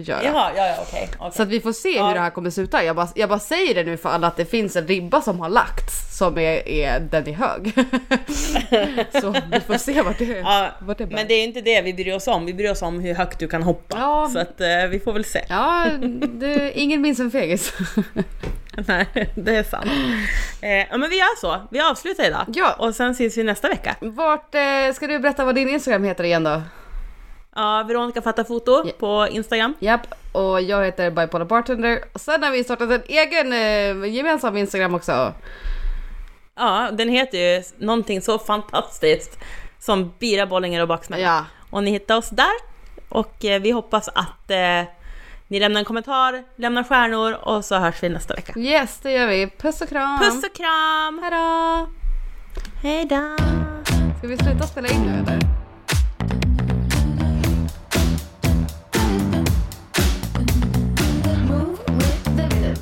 göra. Jaha, ja, ja, okej. okej. Så att vi får se hur det här kommer sluta. Jag bara, jag bara säger det nu för alla att det finns en ribba som har lagts som är, är den är hög. så vi får se vart det, Ja, vart det bär. men det är inte det vi bryr oss om. Vi bryr oss om hur högt du kan hoppa. Ja. Så att eh, vi får väl se. Ja, det, ingen minns en fegis. Nej, det är sant. Eh, ja, men vi gör så. Vi avslutar idag. Ja. Och sen ses vi nästa vecka. Vart, eh, ska du berätta vad din Instagram heter igen då? Ja, Veronica fattar foto Ja. på Instagram. Japp, och jag heter Bipolar Bartender. Och sen har vi startat en egen eh, gemensam Instagram också. Ja, den heter ju någonting så fantastiskt som Bira, Bollinger och Baksmälla. Ja. Och ni hittar oss där. Och eh, vi hoppas att eh, ni lämnar en kommentar, lämnar stjärnor och så hörs vi nästa vecka. Yes, det gör vi. Puss och kram! Puss och kram! Hejdå! Hejdå! Ska vi sluta spela in nu eller?